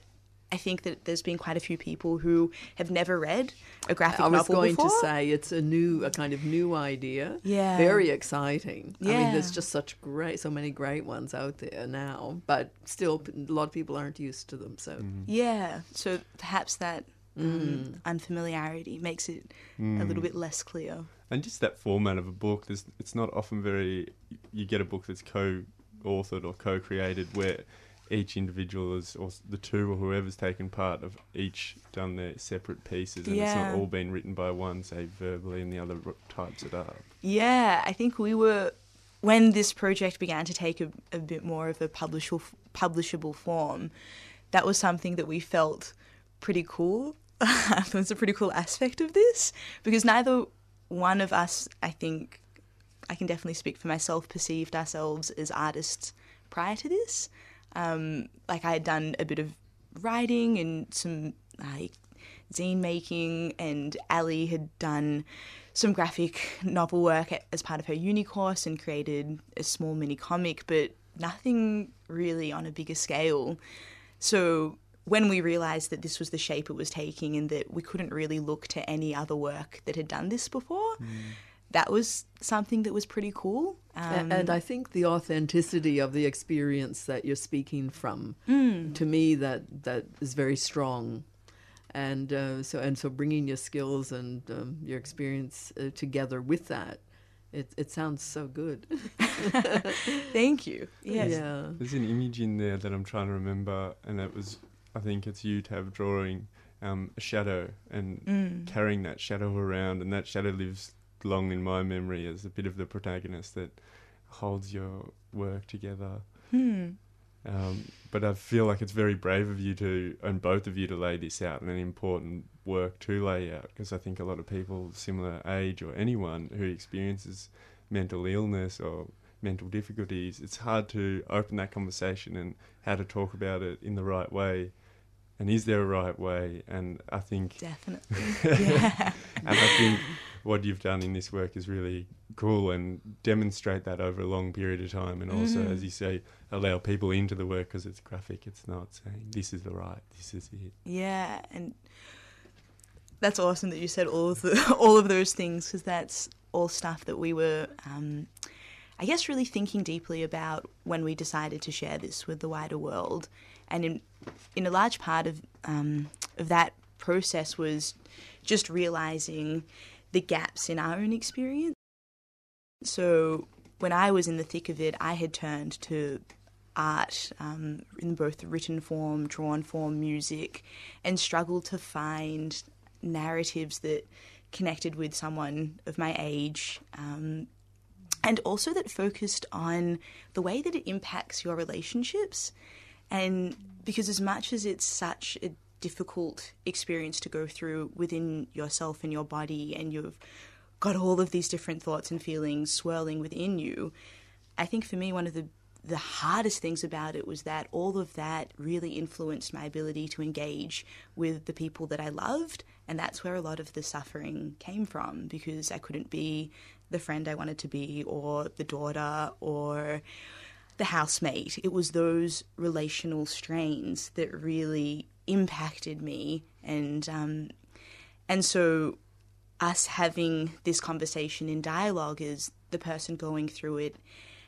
I think that there's been quite a few people who have never read a graphic novel. I was novel going before. to say it's a new, a kind of new idea. Yeah. Very exciting. Yeah. I mean, there's just such great, so many great ones out there now, but still, a lot of people aren't used to them. So, Yeah, so perhaps that um, Mm. unfamiliarity makes it a Mm. little bit less clear. And just that format of a book, there's, it's not often very. You get a book that's co-authored or co-created where each individual is, or the two or whoever's taken part, have each done their separate pieces, and it's not all been written by one, say verbally, and the other types it up. Yeah, I think we were when this project began to take a, a bit more of a publishable publishable form. That was something that we felt pretty cool. it was a pretty cool aspect of this because neither one of us, I think, I can definitely speak for myself, perceived ourselves as artists prior to this. Um, like I had done a bit of writing and some like zine making, and Ali had done some graphic novel work as part of her uni course and created a small mini comic, but nothing really on a bigger scale. So when we realized that this was the shape it was taking and that we couldn't really look to any other work that had done this before, that was something that was pretty cool. Um, and I think the authenticity of the experience that you're speaking from, Mm. to me, that that is very strong. And uh, so, and so, bringing your skills and um, your experience uh, together with that, it it sounds so good. Thank you. Yes. Yeah. There's an image in there that I'm trying to remember, and it was, I think it's you, Tav, drawing um, a shadow and Mm. carrying that shadow around, and that shadow lives long in my memory as a bit of the protagonist that holds your work together. Hmm. Um, but I feel like it's very brave of you to, and both of you, to lay this out and an important work to lay out because I think a lot of people similar age or anyone who experiences mental illness or mental difficulties, it's hard to open that conversation and how to talk about it in the right way. And is there a right way? And I think Definitely. Yeah. and I think what you've done in this work is really cool and demonstrate that over a long period of time. And also, Mhm. as you say, allow people into the work because it's graphic. It's not saying this is the right, this is it. Yeah, and that's awesome that you said all of the all of those things because that's all stuff that we were, um, I guess, really thinking deeply about when we decided to share this with the wider world, and in in a large part of um, of that process was just realizing the gaps in our own experience. So when I was in the thick of it, I had turned to art um, in both written form, drawn form, music, and struggled to find narratives that connected with someone of my age. Um, and also that focused on the way that it impacts your relationships. And because, as much as it's such a difficult experience to go through within yourself and your body, and you've got all of these different thoughts and feelings swirling within you, I think for me, one of the the hardest things about it was that all of that really influenced my ability to engage with the people that I loved. And that's where a lot of the suffering came from because I couldn't be the friend I wanted to be, or the daughter, or the housemate. It was those relational strains that really impacted me. And, um, and so us having this conversation in dialogue is the person going through it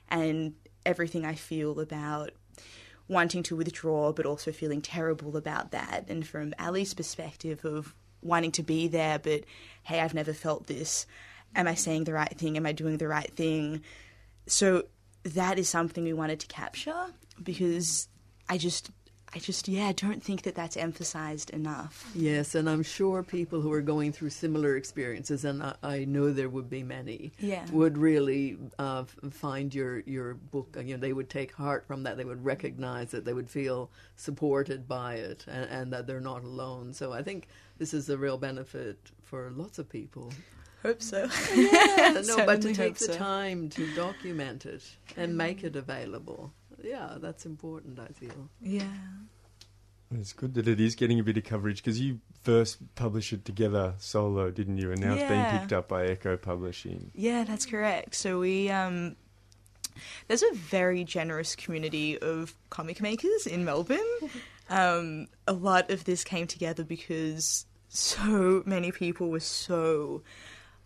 and everything I feel about wanting to withdraw but also feeling terrible about that. And from Ali's perspective of wanting to be there but hey I've never felt this. Am I saying the right thing? Am I doing the right thing? So that is something we wanted to capture because I just I just yeah don't think that that's emphasized enough Yes, and I'm sure people who are going through similar experiences, and I, I know there would be many, Yeah. would really uh, find your your book. You know, they would take heart from that. They would recognize it. They would feel supported by it, and, and that they're not alone. So I think this is a real benefit for lots of people. hope so Yeah, no, but to take the so. time to document it and make it available. Yeah, that's important. I feel. yeah It's good that it is getting a bit of coverage because you first published it together solo, didn't you? And now it's being picked up by Echo Publishing. Yeah, that's correct. So we um there's a very generous community of comic makers in Melbourne. um, a lot of this came together because so many people were so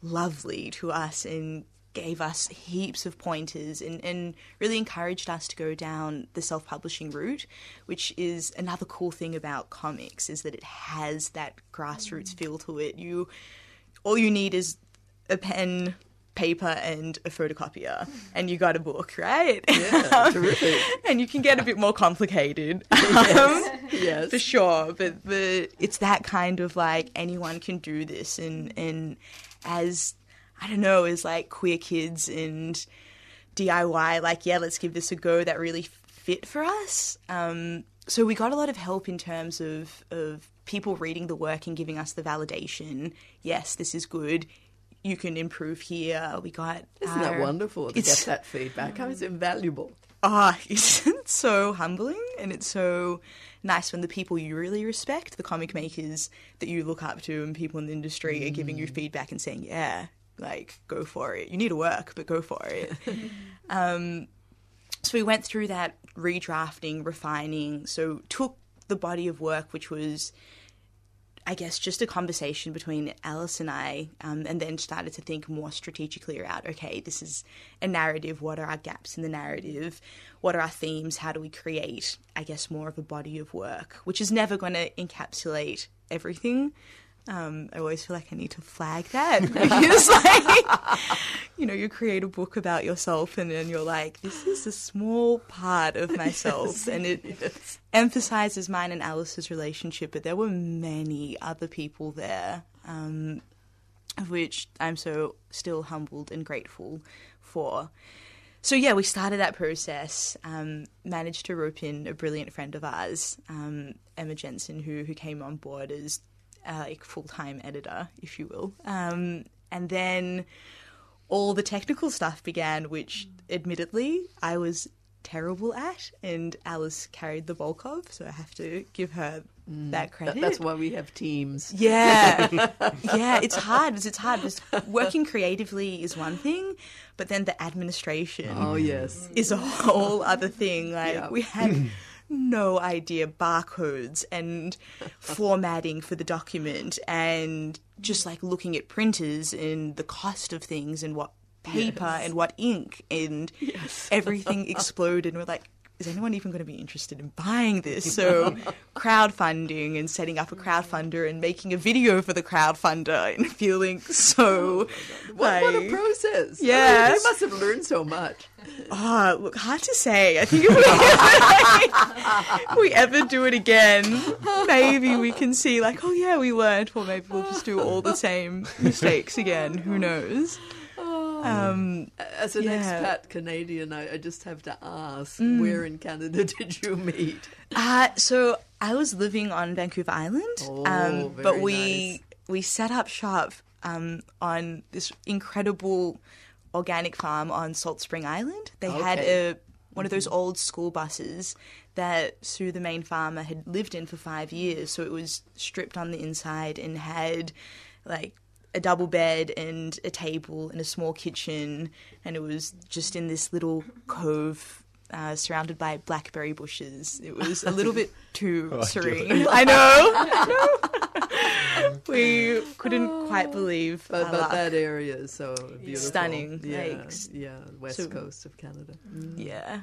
lovely to us and gave us heaps of pointers and, and really encouraged us to go down the self-publishing route which is another cool thing about comics is that it has that grassroots feel to it you all you need is a pen paper and a photocopier and you got a book right Yeah, terrific. and you can get a bit more complicated Yes, um, yes. for sure but the it's that kind of like anyone can do this and and as i don't know as like queer kids and diy like yeah let's give this a go that really fit for us um so we got a lot of help in terms of of people reading the work and giving us the validation yes this is good you can improve here we got Isn't that wonderful to get that feedback? How it's invaluable. Ah, isn't so humbling? And it's so nice when the people you really respect, the comic makers that you look up to, and people in the industry are giving you feedback and saying, "Yeah, like go for it. You need to work, but go for it." um, so we went through that redrafting, refining. So took the body of work, which was I guess just a conversation between Alice and I, um, and then started to think more strategically around okay, this is a narrative. What are our gaps in the narrative? What are our themes? How do we create, I guess, more of a body of work, which is never going to encapsulate everything. Um, I always feel like I need to flag that because, like, you know, you create a book about yourself, and then you're like, this is a small part of myself, and it emphasizes mine and Alice's relationship. But there were many other people there, um, of which I'm so still humbled and grateful for. So yeah, we started that process. Um, managed to rope in a brilliant friend of ours, um, Emma Jensen, who who came on board as uh, like full time editor, if you will. Um, and then all the technical stuff began, which admittedly I was terrible at, and Alice carried the bulk of. So I have to give her that That- credit. that's why we have teams. Yeah, yeah, it's hard. It's, it's hard. Working creatively is one thing, but then the administration. Oh, yes. is a whole other thing. Like Yeah. we had no idea barcodes and formatting for the document, and just like looking at printers and the cost of things and what paper Yes. and what ink and everything exploded. And we're like. Is anyone even going to be interested in buying this? So, crowdfunding and setting up a crowdfunder and making a video for the crowdfunder and feeling so. Oh what, what a process! Yeah. you must have learned so much. Oh, look, hard to say. I think if we, if we ever do it again, maybe we can see, like, oh yeah, we learned, or maybe we'll just do all the same mistakes again. Who knows? Um, As an yeah. expat Canadian, I, I just have to ask, Mm. where in Canada did you meet? Uh, so I was living on Vancouver Island, Oh, um, but we nice. we set up shop um, on this incredible organic farm on Salt Spring Island. They had a one of those old school buses that Sue, the main farmer, had lived in for five years. So it was stripped on the inside and had like a double bed and a table and a small kitchen, and it was just in this little cove. Uh, surrounded by blackberry bushes, it was a little bit too Oh, serene. God. I know. we couldn't quite believe But, our but luck. that area is so beautiful. Stunning, Yeah, like, yeah, west so- coast of Canada. Yeah.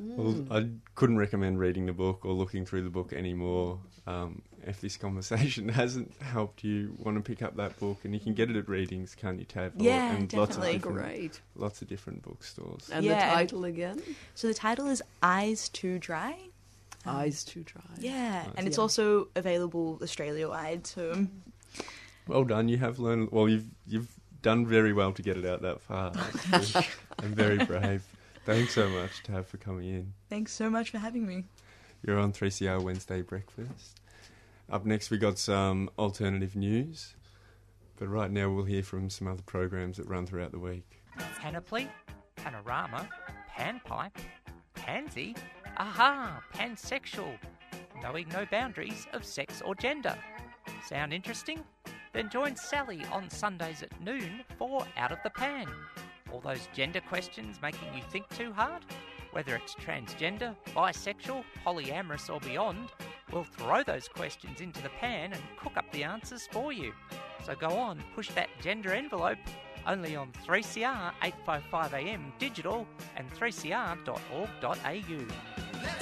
Well, I couldn't recommend reading the book or looking through the book anymore um, if this conversation hasn't helped you want to pick up that book. And you can get it at Readings, can't you, Tav? Yeah, and lots of definitely. different, Great. Lots of different bookstores. And Yeah. the title again? So the title is Eyes Too Dry. Eyes Too Dry. Yeah, and it's Yeah. also available Australia wide. So Well done. You have learned. Well, you've you've done very well to get it out that far. I'm very brave. Thanks so much, Tav, for coming in. thanks so much for having me. You're on 3CR Wednesday Breakfast. Up next, we got some alternative news. But right now, we'll hear from some other programs that run throughout the week. Panoply, panorama, panpipe, pansy, aha, pansexual, knowing no boundaries of sex or gender. Sound interesting? Then join Sally on Sundays at noon for Out of the Pan. All those gender questions making you think too hard? Whether it's transgender, bisexual, polyamorous, or beyond, We'll throw those questions into the pan and cook up the answers for you. So go on, push that gender envelope only on 3CR 855 AM digital and 3cr.org.au.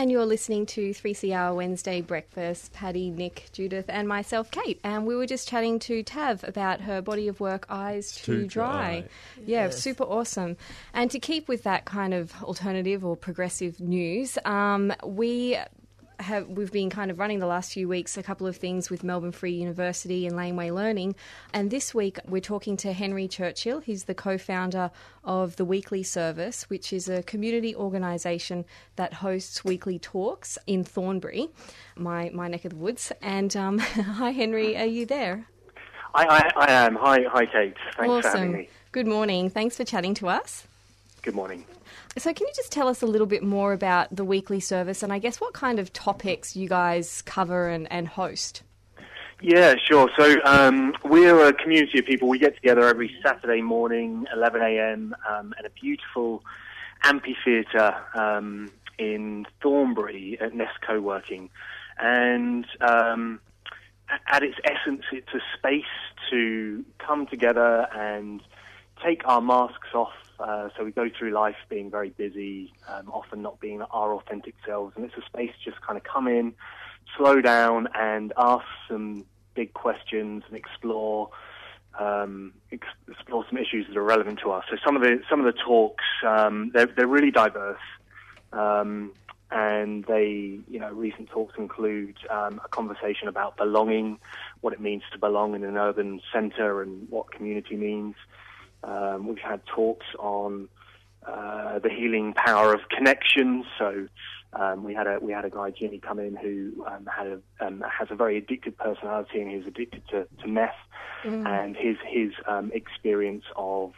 And you're listening to 3CR Wednesday Breakfast, Paddy, Nick, Judith, and myself, Kate. And we were just chatting to Tav about her body of work, Eyes Too, To Dry. Dry. Yeah, Yes. super awesome. And to keep with that kind of alternative or progressive news, um, we have we've been kind of running the last few weeks a couple of things with Melbourne Free University and Laneway Learning, and this week we're talking to Henry Churchill. He's the co-founder of the Weekly Service, which is a community organisation that hosts weekly talks in Thornbury, my my neck of the woods. And um, hi, Henry, are you there? I, I, I am. Hi, hi, Kate. Thanks for having awesome. me. Good morning. Thanks for chatting to us. Good morning. So, can you just tell us a little bit more about the weekly service and I guess what kind of topics you guys cover and, and host? Yeah, sure. So um, we're a community of people. We get together every Saturday morning, 11 a.m., um, at a beautiful amphitheatre um, in Thornbury at Nest Co-working. And um, at its essence, it's a space to come together and take our masks off. Uh, so we go through life being very busy, um, often not being our authentic selves, and it's a space to just kind of come in, slow down, and ask some big questions and explore um, ex- explore some issues that are relevant to us. So some of the some of the talks um, they're they're really diverse. Um, and they, you know, recent talks include um, a conversation about belonging, what it means to belong in an urban centre, and what community means. Um, we've had talks on uh, the healing power of connection. So um, we had a we had a guy Jimmy come in who um, had a um, has a very addicted personality and he's addicted to, to meth, Mm. and his his um, experience of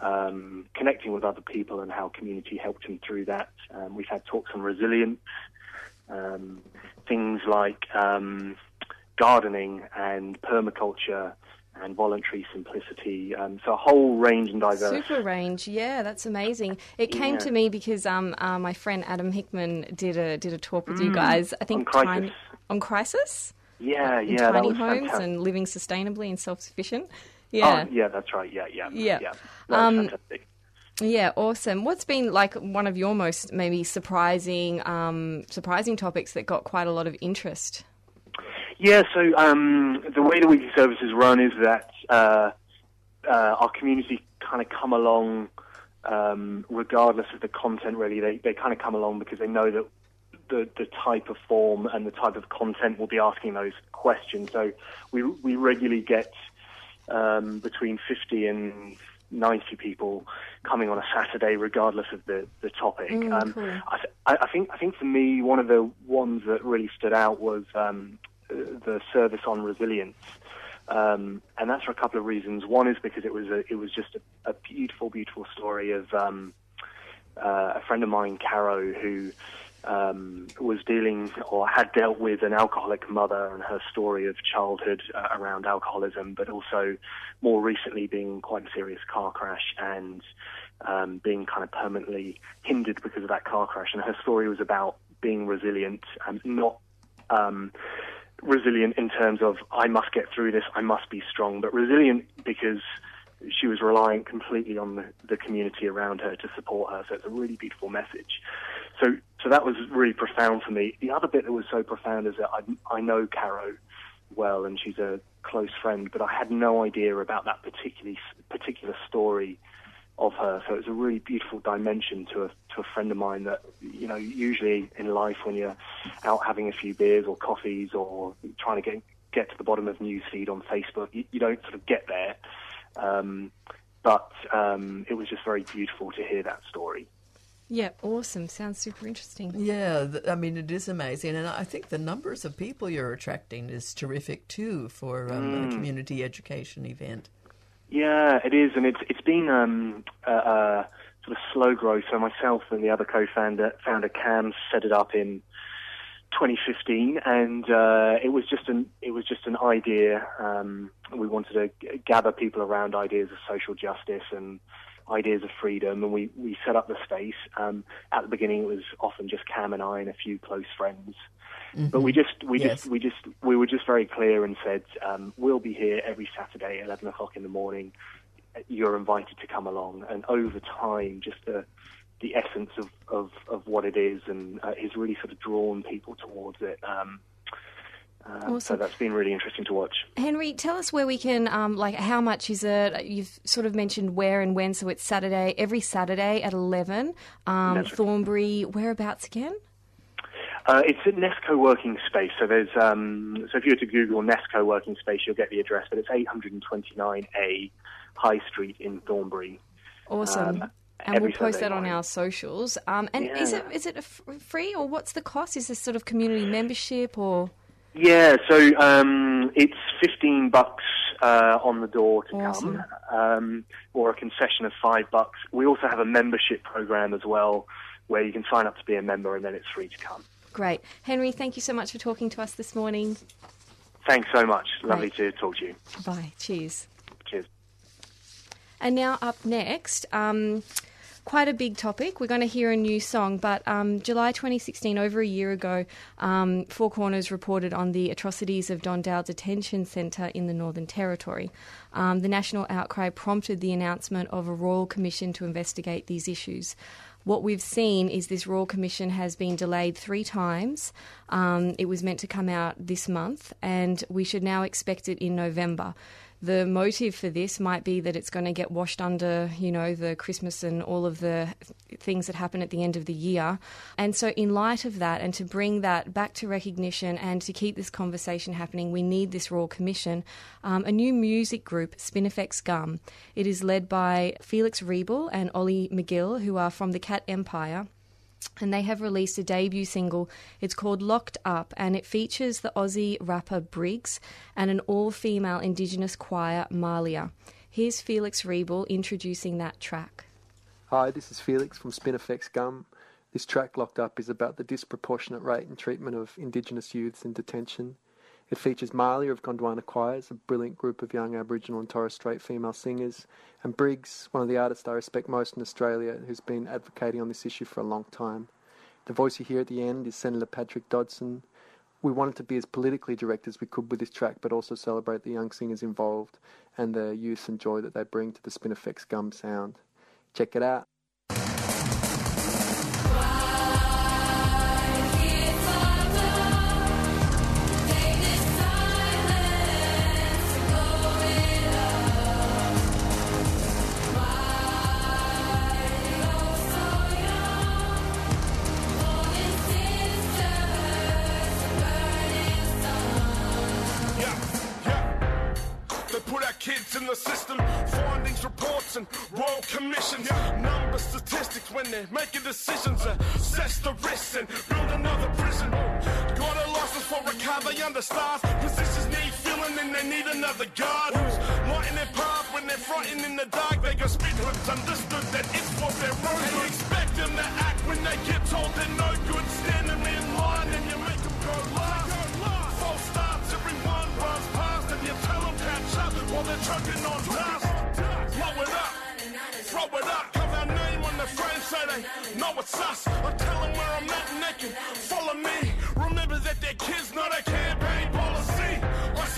um, connecting with other people and how community helped him through that. Um, we've had talks on resilience, um, things like um, gardening and permaculture and voluntary simplicity. Um, so a whole range and diverse. Super range, yeah, that's amazing. It came Yeah. to me because um, uh, my friend Adam Hickman did a did a talk with you Mm, guys. I think on crisis. tiny- on crisis, Yeah, in yeah, tiny homes fantastic. and living sustainably and self sufficient. Yeah, Oh, yeah, that's right. Yeah, yeah, Yeah. yeah. Um, fantastic. Yeah, awesome. What's been like one of your most maybe surprising um, surprising topics that got quite a lot of interest? Yeah, so um, the way the weekly services run is that uh, uh, our community kind of come along um, regardless of the content, really. They, they kind of come along because they know that the, the type of form and the type of content will be asking those questions. So we, we regularly get um, between 50 and 90 people coming on a Saturday, regardless of the, the topic. Mm, um, cool. I, th- I think I think for me one of the ones that really stood out was um, the service on resilience, um, and that's for a couple of reasons. One is because it was a, it was just a, a beautiful, beautiful story of um, uh, a friend of mine, Caro, who um, was dealing or had dealt with an alcoholic mother and her story of childhood uh, around alcoholism, but also more recently being quite a serious car crash and um, being kind of permanently hindered because of that car crash. And her story was about being resilient and not um, resilient in terms of I must get through this, I must be strong, but resilient because she was relying completely on the, the community around her to support her. So it's a really beautiful message. So, so that was really profound for me. The other bit that was so profound is that I, I know Caro well, and she's a close friend, but I had no idea about that particular particular story of her. So it's a really beautiful dimension to a to a friend of mine that you know usually in life when you're out having a few beers or coffees or trying to get get to the bottom of newsfeed on Facebook, you, you don't sort of get there. Um, but um, it was just very beautiful to hear that story. Yeah, awesome. Sounds super interesting. Yeah, th- I mean, it is amazing. And I think the numbers of people you're attracting is terrific too for um, a Mm. community education event. Yeah, it is, and it's it's been um, a, a sort of slow growth. So myself and the other co-founder, founder Cam, set it up in 2015, and uh, it was just an it was just an idea. Um, we wanted to g- gather people around ideas of social justice and ideas of freedom, and we, we set up the space. Um, at the beginning, it was often just Cam and I and a few close friends. But we just we Yes. just we just we were just very clear and said um, we'll be here every Saturday, at eleven o'clock in the morning. You're invited to come along, and over time, just the the essence of, of, of what it is, and uh, has really sort of drawn people towards it. Um, uh, So that's been really interesting to watch. Henry, tell us where we can, um, like, how much is it? You've sort of mentioned where and when, so it's Saturday, every Saturday at 11. Um, Thornbury, whereabouts again? Uh, it's at Nest Co-working Space. So there's um, so if you were to Google Nest Co-working Space, you'll get the address. But it's 829A High Street in Thornbury. Awesome. Um, and we'll post Saturday that on morning. our socials. Um, and is it Yeah. is it a f- free or what's the cost? Is this sort of community membership or? Yeah, so um, it's 15 bucks uh, on the door to Awesome. come, um, or a concession of five bucks. We also have a membership program as well, where you can sign up to be a member and then it's free to come. Great. Henry, thank you so much for talking to us this morning. Thanks so much. Lovely Great. to talk to you. Bye. Cheers. Cheers. And now up next, um, quite a big topic. We're going to hear a new song, but um, July 2016, over a year ago, um, Four Corners reported on the atrocities of Don Dale Detention Centre in the Northern Territory. Um, the national outcry prompted the announcement of a royal commission to investigate these issues. What we've seen is this Royal Commission has been delayed three times. Um, it was meant to come out this month, and we should now expect it in November. The motive for this might be that it's going to get washed under, you know, the Christmas and all of the things that happen at the end of the year. And so, in light of that, and to bring that back to recognition and to keep this conversation happening, we need this Royal Commission. Um, a new music group, Spinifex Gum. It is led by Felix Riebl and Ollie McGill, who are from the Cat Empire and they have released a debut single. It's called Locked Up, and it features the Aussie rapper Briggs and an all female Indigenous choir, Marliya. Here's Felix Riebl introducing that track. Hi, this is Felix from Spinifex Gum. This track, Locked Up, is about the disproportionate rate and treatment of Indigenous youths in detention. It features Marliya of Gondwana Choirs, a brilliant group of young Aboriginal and Torres Strait female singers, and Briggs, one of the artists I respect most in Australia, who's been advocating on this issue for a long time. The voice you hear at the end is Senator Patrick Dodson. We wanted to be as politically direct as we could with this track, but also celebrate the young singers involved and the youth and joy that they bring to the Spinifex Gum sound. Check it out. Put in the system, findings, reports, and royal commissions. Number statistics when they're making decisions. Assess the risks and build another prison. Got a license for a car, they understaffed. Positions need filling and they need another guard who's lighting their path when they're frightened in the dark. They go speed hoods, understood that it's what they're wrong. And you expect them to act when they get told they're no good. Stand them in line and you make them go last. Up while they're choking on dust. Blow it up, throw it up, cover our name on the frame so they know it's us. I tell them where I'm at can follow me. Remember that they're kids, not a campaign policy.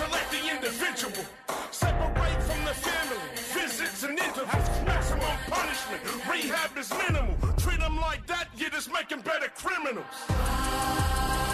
select the individual, separate from the family. Visits and intervals, maximum punishment. Rehab is minimal. Treat them like that, you're just making better criminals.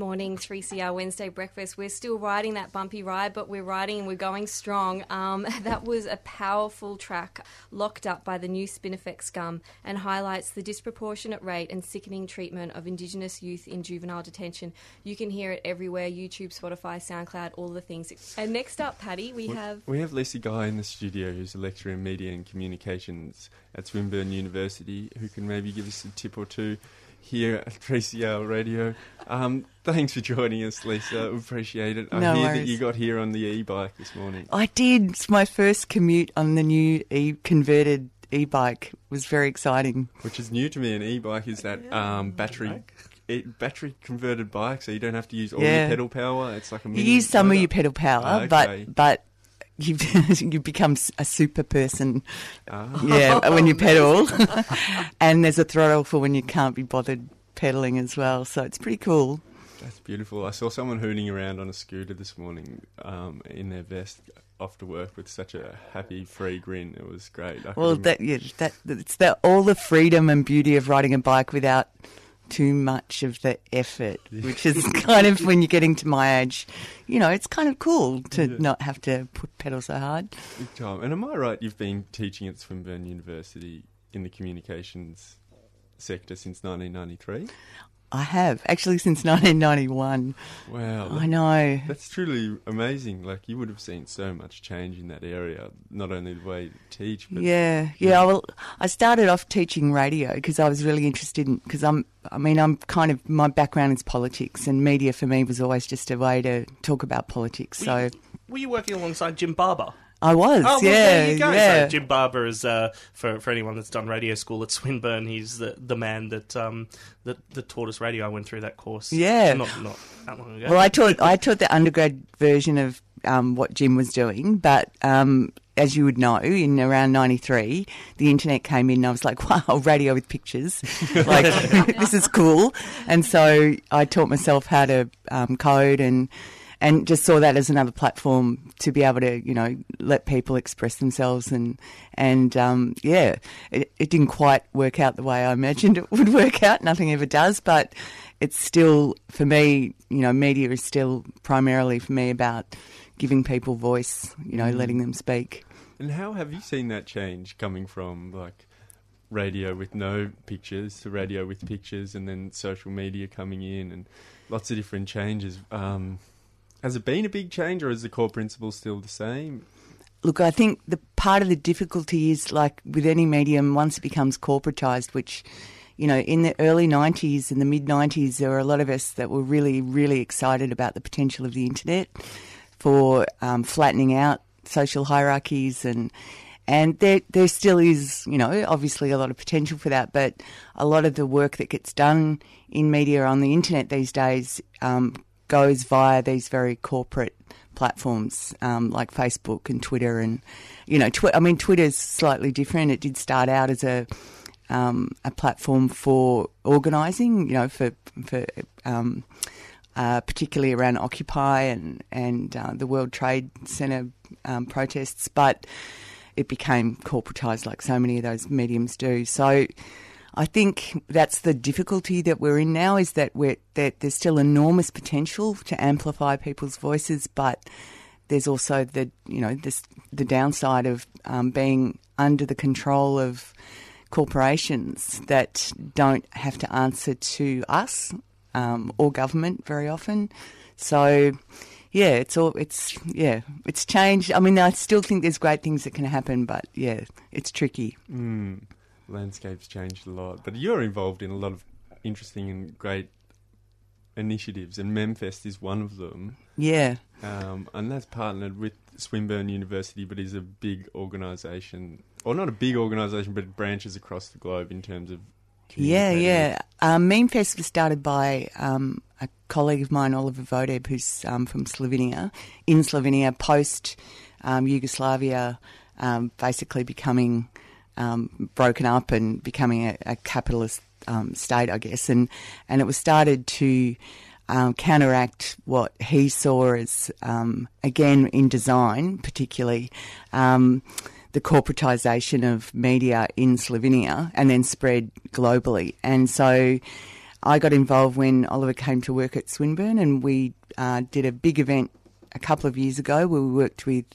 Morning, 3CR Wednesday breakfast. We're still riding that bumpy ride, but we're riding and we're going strong. Um, that was a powerful track, locked up by the new Spinifex Gum, and highlights the disproportionate rate and sickening treatment of Indigenous youth in juvenile detention. You can hear it everywhere YouTube, Spotify, SoundCloud, all the things. And next up, Paddy, we have. We have Lisa Gye in the studio, who's a lecturer in media and communications at Swinburne University, who can maybe give us a tip or two here at 3CR Radio. Um, thanks for joining us, Lisa. Appreciate it. I No hear that you got here on the e-bike this morning. I did. It's my first commute on the new e- converted e-bike. It was very exciting. Which is new to me. An e-bike is that um, battery e- battery converted bike, so you don't have to use all Yeah. your pedal power. It's like a You use some of your pedal power, Ah, okay. but but you you become a super person. Ah. Yeah, when you pedal, and there's a throttle for when you can't be bothered pedaling as well. So it's pretty cool. That's beautiful. I saw someone hooning around on a scooter this morning um, in their vest off to work with such a happy, free grin. It was great. I Well, that yeah, that it's the all the freedom and beauty of riding a bike without too much of the effort, which is kind of when you're getting to my age, you know, it's kind of cool to not have to put pedal so hard. Big time. And am I right? You've been teaching at Swinburne University in the communications sector since 1993. I have actually since 1991. Wow, I know. That's truly amazing. Like you would have seen so much change in that area. Not only the way you teach, but Yeah, yeah. Well, I started off teaching radio because I was really interested in because I'm. I mean, I'm kind of my background is politics, and media for me was always just a way to talk about politics. So Were you working alongside Jim Barber? I was. Oh, well, yeah, there you go. yeah. So Jim Barber is uh, for for anyone that's done radio school at Swinburne. He's the the man that um that, that taught us radio. I went through that course. Yeah. not not that long ago. Well, I taught I taught the undergrad version of um, what Jim was doing, but um, as you would know, in around '93, the internet came in, and I was like, "Wow, radio with pictures! like this is cool." And so I taught myself how to um, code and. And just saw that as another platform to be able to, you know, let people express themselves and and um, yeah, it, it didn't quite work out the way I imagined it would work out. Nothing ever does, but it's still for me, you know, media is still primarily for me about giving people voice, you know, Mm. letting them speak. And how have you seen that change coming from like radio with no pictures to radio with pictures, and then social media coming in, and lots of different changes? Um, has it been a big change, or is the core principle still the same? Look, I think the part of the difficulty is like with any medium, once it becomes corporatized, which, you know, in the early 90s and the mid 90s, there were a lot of us that were really, really excited about the potential of the internet for um, flattening out social hierarchies and. And there, there still is, you know, obviously a lot of potential for that. But a lot of the work that gets done in media on the internet these days um, goes via these very corporate platforms um, like Facebook and Twitter, and you know, twi- I mean, Twitter's slightly different. It did start out as a um, a platform for organising, you know, for for um, uh, particularly around Occupy and and uh, the World Trade Center um, protests, but it became corporatized like so many of those mediums do. So. I think that's the difficulty that we're in now is that we're that there's still enormous potential to amplify people's voices, but there's also the you know this the downside of um, being under the control of corporations that don't have to answer to us um, or government very often. So yeah, it's all it's yeah, it's changed. I mean, I still think there's great things that can happen, but yeah, it's tricky. Mm. Landscape's changed a lot, but you're involved in a lot of interesting and great initiatives, and Memefest is one of them. Yeah. Um, and that's partnered with Swinburne University, but is a big organisation, or not a big organisation, but it branches across the globe in terms of. Yeah, yeah. Um, Memefest was started by um, a colleague of mine, Oliver Vodeb, who's um, from Slovenia, in Slovenia, post um, Yugoslavia, um, basically becoming um, broken up and becoming a, a capitalist um, state, I guess. And and it was started to um, counteract what he saw as, um, again, in design, particularly. Um, the corporatisation of media in Slovenia and then spread globally. And so I got involved when Oliver came to work at Swinburne and we uh, did a big event a couple of years ago where we worked with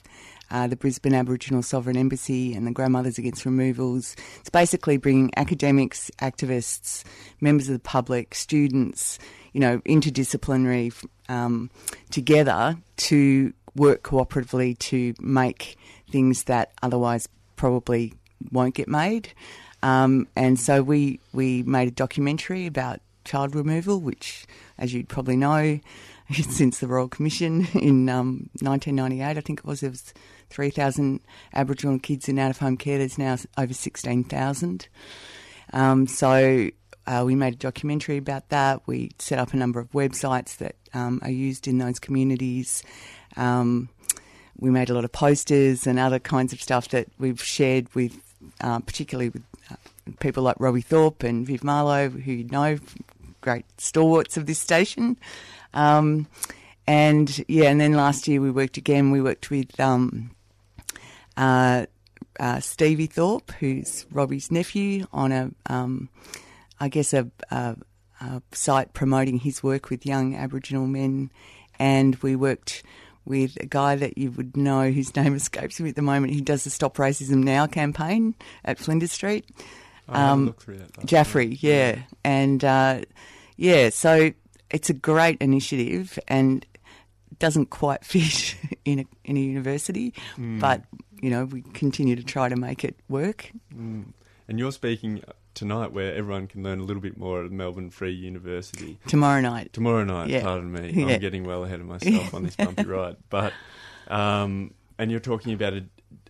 uh, the Brisbane Aboriginal Sovereign Embassy and the Grandmothers Against Removals. It's basically bringing academics, activists, members of the public, students, you know, interdisciplinary um, together to work cooperatively to make things that otherwise probably won't get made. Um, and so we, we made a documentary about child removal, which, as you'd probably know, since the Royal Commission in um, 1998, I think it was, was 3,000 Aboriginal kids in out-of-home care. There's now over 16,000. Um, so uh, we made a documentary about that. We set up a number of websites that um, are used in those communities. Um, we made a lot of posters and other kinds of stuff that we've shared with, uh, particularly with uh, people like Robbie Thorpe and Viv Marlowe, who you know, great stalwarts of this station. Um, and yeah, and then last year we worked again. We worked with um, uh, uh, Stevie Thorpe, who's Robbie's nephew, on a, um, I guess, a, a, a site promoting his work with young Aboriginal men. And we worked with a guy that you would know whose name escapes me at the moment. He does the Stop Racism Now campaign at Flinders Street. A look through that Jaffrey, night. yeah. And uh, yeah, so it's a great initiative and doesn't quite fit in a, in a university, Mm. but you know we continue to try to make it work. Mm. And you're speaking tonight where everyone can learn a little bit more at Melbourne Free University. Tomorrow night. Tomorrow night, Yeah. pardon me. Yeah. I'm getting well ahead of myself on this bumpy ride. But, um, and you're talking about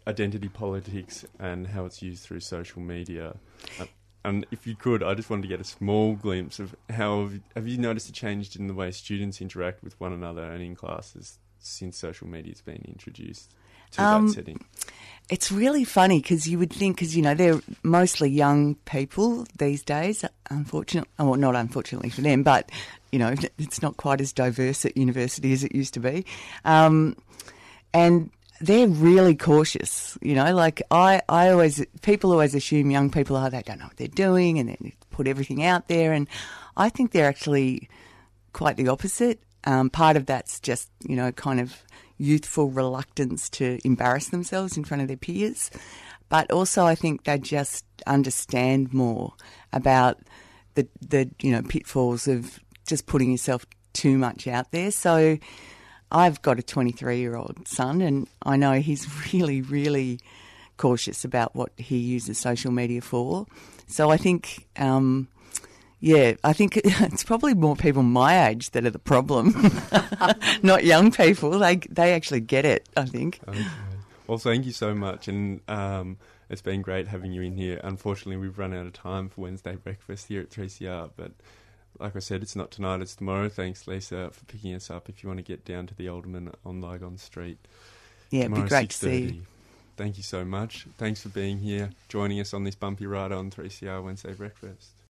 identity politics and how it's used through social media. Uh, and if you could, I just wanted to get a small glimpse of how have, have you noticed a change in the way students interact with one another and in classes since social media's been introduced to Um, that setting? It's really funny because you would think, because you know they're mostly young people these days. Unfortunately, well, not unfortunately for them, but you know it's not quite as diverse at university as it used to be, um, and they're really cautious. You know, like I, I always people always assume young people are they don't know what they're doing and they put everything out there, and I think they're actually quite the opposite. Um, part of that's just you know kind of youthful reluctance to embarrass themselves in front of their peers, but also I think they just understand more about the the you know pitfalls of just putting yourself too much out there. So I've got a 23 year old son, and I know he's really really cautious about what he uses social media for. So I think. Um, yeah, I think it's probably more people my age that are the problem, not young people. They they actually get it. I think. Okay. Well, thank you so much, and um, it's been great having you in here. Unfortunately, we've run out of time for Wednesday breakfast here at 3CR, but like I said, it's not tonight; it's tomorrow. Thanks, Lisa, for picking us up. If you want to get down to the Alderman on Lygon Street, Yeah, it'd be great to see you. Thank you so much. Thanks for being here, joining us on this bumpy ride on 3CR Wednesday breakfast.